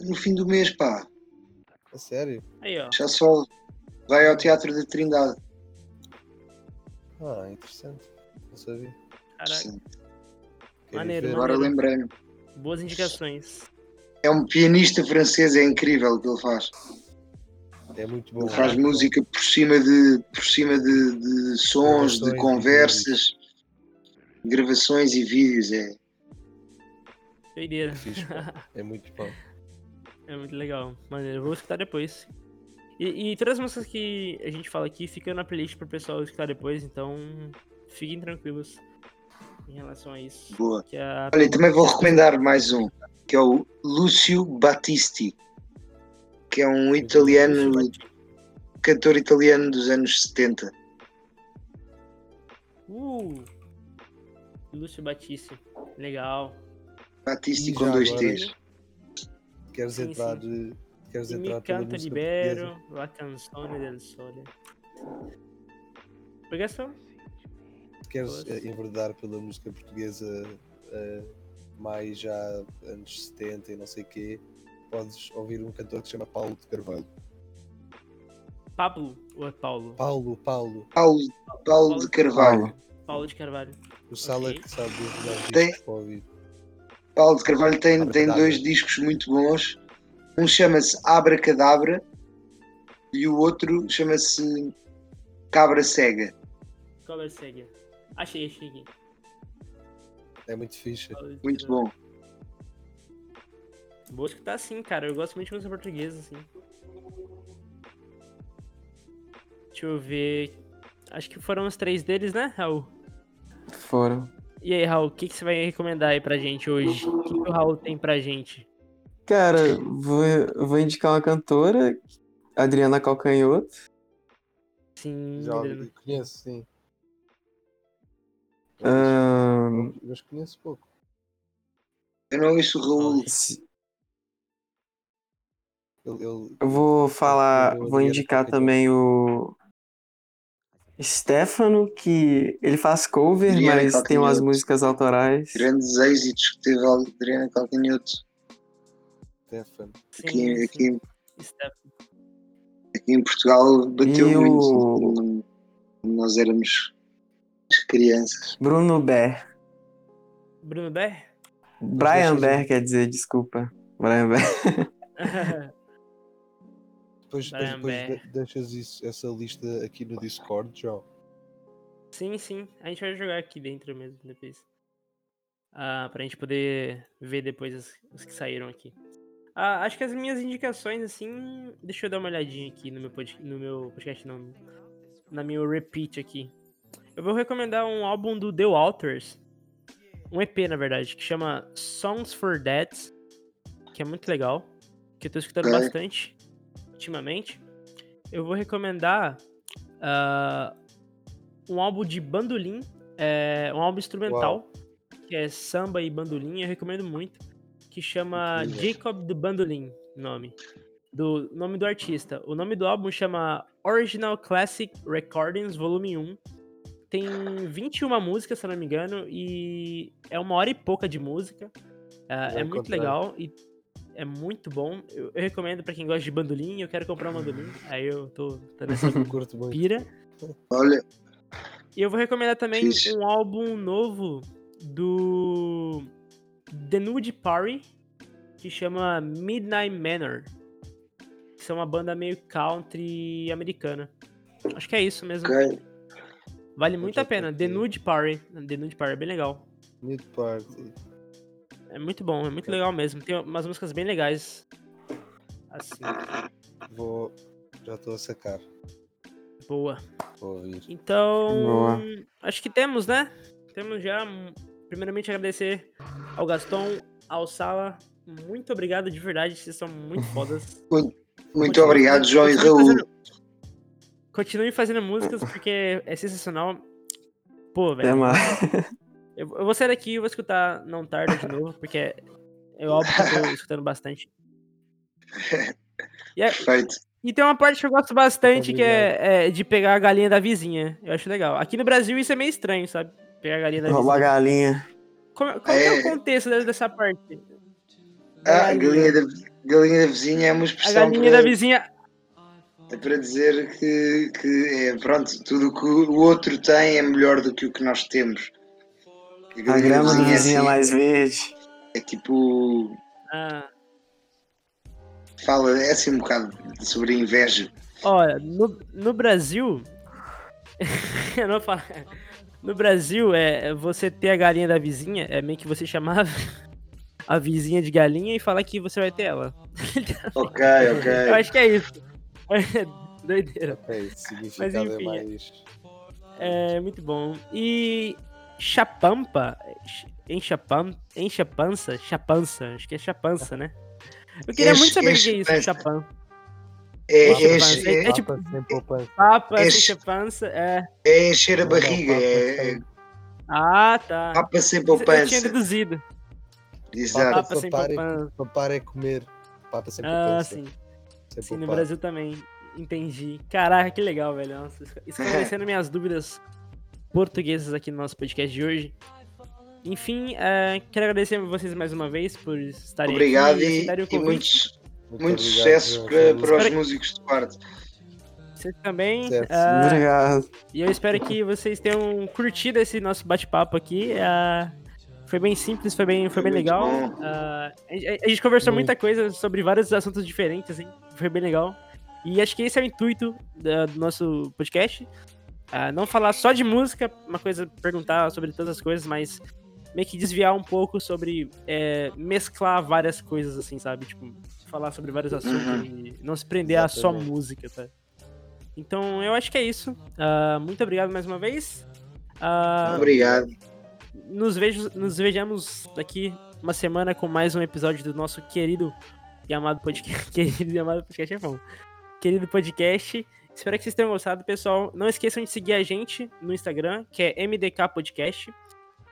Speaker 3: no fim do mês, pá.
Speaker 2: A sério?
Speaker 1: Aí, ó.
Speaker 3: Já só vai ao Teatro da Trindade.
Speaker 2: Ah, interessante. Não sabia.
Speaker 1: Caraca. Maneiro.
Speaker 3: Agora lembrei-me.
Speaker 1: Boas indicações.
Speaker 3: É um pianista francês, é incrível o que ele faz.
Speaker 2: É muito bom.
Speaker 3: Ele faz música por cima de, por cima de, de sons,
Speaker 2: Gravações
Speaker 3: de conversas, gravações e vídeos. É.
Speaker 1: Doideira.
Speaker 2: Pá. É muito bom.
Speaker 1: É muito legal. Maneiro. Eu vou escutar depois. E, e todas as músicas que a gente fala aqui ficam na playlist pro pessoal escutar depois, então fiquem tranquilos em relação a isso.
Speaker 3: Boa.
Speaker 1: Que a...
Speaker 3: Olha, e também vou recomendar mais um, que é o Lúcio Battisti, que é um italiano, cantor italiano dos anos 70.
Speaker 1: Uh! Lúcio Batista. Legal.
Speaker 3: Battisti
Speaker 2: E
Speaker 3: com dois
Speaker 2: agora-
Speaker 3: T's.
Speaker 2: Queres
Speaker 1: Sim,
Speaker 2: entrar, eh, queres
Speaker 1: E
Speaker 2: entrar
Speaker 1: canto
Speaker 2: música
Speaker 1: libero, la canzone del sole. Pegação?
Speaker 2: Queres
Speaker 1: Pois.
Speaker 2: eh, enverdar pela música portuguesa eh, mais já anos 70 e não sei quê, podes ouvir um cantor que se chama Paulo de Carvalho.
Speaker 1: Pablo ou é Paulo?
Speaker 2: Paulo, Paulo,
Speaker 3: Paulo, Paulo de Carvalho.
Speaker 1: Paulo de Carvalho.
Speaker 2: o Sala que sabe dos melhores
Speaker 3: Tem-
Speaker 2: discos para ouvir.
Speaker 3: Paulo de Carvalho tem, tem dois discos muito bons. Um chama-se Abracadabra e o outro chama-se Cabra Cega.
Speaker 1: Color segue. Achei, achei aqui.
Speaker 2: É muito fixe.
Speaker 3: Muito bom.
Speaker 1: Vou escutar sim, cara. Eu gosto muito de música portuguesa, assim. Deixa eu ver. Acho que foram os três deles, né, Raul?
Speaker 4: Foram.
Speaker 1: E aí, Raul, o que, que você vai recomendar aí pra gente hoje? O que, que o Raul tem pra gente?
Speaker 4: Cara, vou, vou indicar uma cantora, Adriana Calcanhoto.
Speaker 1: Sim,
Speaker 2: Já ouvi-
Speaker 1: Adriano.
Speaker 2: conheço, sim.
Speaker 4: Ahn,
Speaker 2: Mas conheço pouco.
Speaker 3: Eu não ouço o Raul.
Speaker 4: se-
Speaker 2: Ele, ele-
Speaker 4: eu vou falar,
Speaker 2: Eu
Speaker 4: vou indicar também o Stefano, que ele faz cover,
Speaker 3: Adriana
Speaker 4: mas tem umas
Speaker 3: Calcanhoto.
Speaker 4: músicas autorais.
Speaker 3: Grandes êxitos que teve a Adriana Calcanhoto.
Speaker 2: Stefan.
Speaker 1: Sim,
Speaker 3: Aqui,
Speaker 1: sim.
Speaker 3: aqui, aqui em Portugal bateu
Speaker 4: E
Speaker 3: muito
Speaker 4: o-
Speaker 3: quando nós éramos crianças.
Speaker 4: Bruno Ber.
Speaker 1: Bruno Ber?
Speaker 4: Brian Ber, quer dizer, desculpa. Brian Ber.
Speaker 2: Depois, depois, depois de- deixas isso, essa lista aqui no Discord, João.
Speaker 1: sim, sim. A gente vai jogar aqui dentro mesmo depois. Ah, pra gente poder ver depois os, os que saíram aqui. Ah, acho que as minhas indicações, assim. Deixa eu dar uma olhadinha aqui no meu, pod, no meu podcast, não. Na meu repeat aqui. Eu vou recomendar um álbum do The Walters. Um EP, na verdade, que chama Songs for Dads. Que é muito legal. Que eu tô escutando
Speaker 3: Ok.
Speaker 1: bastante ultimamente. Eu vou recomendar ah, um álbum de bandolim. É, um álbum instrumental. Que é samba e bandolim. Eu recomendo muito. Que chama
Speaker 2: Incrível.
Speaker 1: Jacob the Bandolim. Nome. Do nome do artista. O nome do álbum chama Original Classic Recordings Volume 1. Tem 21 músicas, se eu não me engano, e é uma hora e pouca de música.
Speaker 2: Vou
Speaker 1: é muito legal e é muito bom. Eu, eu recomendo pra quem gosta de bandolim. Eu quero comprar um bandolim. Aí eu tô, tô nessa
Speaker 2: Curto muito.
Speaker 1: pira.
Speaker 3: Olha,
Speaker 1: E eu vou recomendar também um álbum novo do The Nude Party, que chama Midnight Manor. Que são uma banda meio country americana. Acho que é isso mesmo.
Speaker 3: ok.
Speaker 1: Vale muito a pena. The. Nude Party. The Nude Party é bem legal.
Speaker 2: Mid Party.
Speaker 1: É muito bom, é muito legal mesmo. Tem umas músicas bem legais. Assim,
Speaker 2: Vou. Já estou a sacar.
Speaker 1: boa.
Speaker 2: Vou ouvir.
Speaker 1: Então,
Speaker 4: Boa.
Speaker 1: acho que temos, né? Temos já. Primeiramente, agradecer ao Gaston, ao Sala. Muito obrigado de verdade, vocês são muito fodas.
Speaker 3: Muito
Speaker 1: Continue
Speaker 3: obrigado, João e
Speaker 1: continue
Speaker 3: Raul.
Speaker 1: fazendo- Continue fazendo músicas porque é sensacional. Pô,
Speaker 4: Até
Speaker 1: velho.
Speaker 4: mais.
Speaker 1: Eu, eu vou sair daqui e vou escutar Não Tarda de novo, porque é, é óbvio que eu tô escutando bastante. E, é-
Speaker 3: Perfeito.
Speaker 1: e tem uma parte que eu gosto bastante que é, é de pegar a galinha da vizinha. Eu acho legal. Aqui no Brasil isso é meio estranho, sabe? Pegar a galinha da
Speaker 4: Roubar
Speaker 1: vizinha.
Speaker 4: galinha.
Speaker 1: Como, como que é o
Speaker 3: É.
Speaker 1: contexto de- dessa parte?
Speaker 3: Ah, a galinha da, galinha da vizinha é uma
Speaker 1: A
Speaker 3: expressão
Speaker 1: galinha
Speaker 3: para,
Speaker 1: da vizinha.
Speaker 3: é para dizer que, que é, pronto, tudo o que o outro tem é melhor do que o que nós temos.
Speaker 4: A grama do
Speaker 3: vizinha é
Speaker 4: vizinho é mais verde.
Speaker 3: é tipo.
Speaker 1: Ah,
Speaker 3: Fala, é assim um bocado sobre a inveja.
Speaker 1: olha, no, no Brasil. eu não falar. No Brasil, é você ter a galinha da vizinha, é meio que você chamar a vizinha de galinha e falar que você vai ter ela.
Speaker 3: Ok, ok.
Speaker 1: Eu acho que é isso. Doideira.
Speaker 2: Ok, esse significado é
Speaker 1: enfim,
Speaker 2: mais.
Speaker 1: É muito bom. E chapampa, enchapam, enchapança, chapança, acho que é chapança, né? Eu queria
Speaker 3: Enche-
Speaker 1: muito saber o que é isso, chapam.
Speaker 3: É, enche-
Speaker 1: é-
Speaker 3: é-
Speaker 1: é tipo-
Speaker 2: Papa sem poupança.
Speaker 3: Enche-
Speaker 1: enchapança, é.
Speaker 3: é encher a barriga, é,
Speaker 1: Ah, tá.
Speaker 3: papa sem
Speaker 1: Eu tinha
Speaker 3: poupança.
Speaker 1: deduzido.
Speaker 3: Exato.
Speaker 1: Papa sem
Speaker 2: é-
Speaker 1: poupança.
Speaker 2: Papar é comer. Papa sem
Speaker 1: Ah,
Speaker 2: poupança.
Speaker 1: sim.
Speaker 2: Sem
Speaker 1: Sim, no. Brasil também. Entendi. Caraca, que legal, velho. Nossa, esclarecendo minhas dúvidas portuguesas aqui no nosso podcast de hoje. Enfim, é, quero agradecer a vocês mais uma vez por estarem
Speaker 3: Obrigado
Speaker 1: aqui
Speaker 3: e,
Speaker 1: aceitarem o
Speaker 3: e
Speaker 1: convite.
Speaker 3: muitos,
Speaker 2: Muito
Speaker 3: muito
Speaker 2: obrigado,
Speaker 3: sucesso para, para os músicos de quarto.
Speaker 1: Vocês também. Ah,
Speaker 4: Obrigado.
Speaker 1: e eu espero que vocês tenham curtido esse nosso bate-papo aqui. ah, foi bem simples, foi bem, foi
Speaker 3: Foi
Speaker 1: bem legal. Ah, a, a gente conversou
Speaker 2: Muito.
Speaker 1: muita coisa sobre vários assuntos diferentes, hein? Foi bem legal. E acho que esse é o intuito da- do nosso podcast. Ah, não falar só de música, uma coisa, perguntar sobre todas as coisas, mas meio que desviar um pouco sobre é, mesclar várias coisas, assim, sabe? Tipo, falar sobre vários assuntos
Speaker 3: Uhum.
Speaker 1: e não se prender a só
Speaker 2: Exatamente.
Speaker 1: música, tá? Então, eu acho que é isso. Ah, muito obrigado mais uma vez. Ah,
Speaker 3: Obrigado.
Speaker 1: nos, vejo, nos vejamos daqui uma semana com mais um episódio do nosso querido e amado podcast. Querido e amado podcast é bom. Querido podcast. Espero que vocês tenham gostado, pessoal. Não esqueçam de seguir a gente no Instagram, que é MDK Podcast.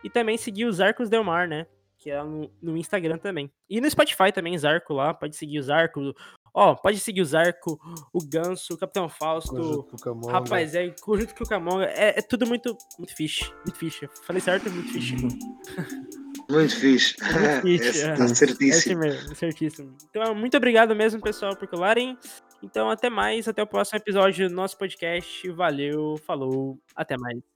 Speaker 1: E também seguir os Arcos Delmar, né? Que é no, no Instagram também. E no Spotify também, Zarco lá. Pode seguir o Zarco. Ó, pode seguir o Zarco, o Ganso, o Capitão Fausto.
Speaker 2: Conjunto Cucamonga.
Speaker 1: Rapaz, é conjunto com o Camonga. É, é tudo muito, muito fixe. Muito fixe. Falei certo? Muito fixe.
Speaker 3: Muito fixe.
Speaker 1: fixe,
Speaker 3: Esse
Speaker 1: é.
Speaker 3: tá
Speaker 1: É esse
Speaker 3: certíssimo.
Speaker 1: mesmo, certíssimo. Então, muito obrigado mesmo, pessoal, por colarem. Então, até mais. Até o próximo episódio do nosso podcast. Valeu, falou, até mais.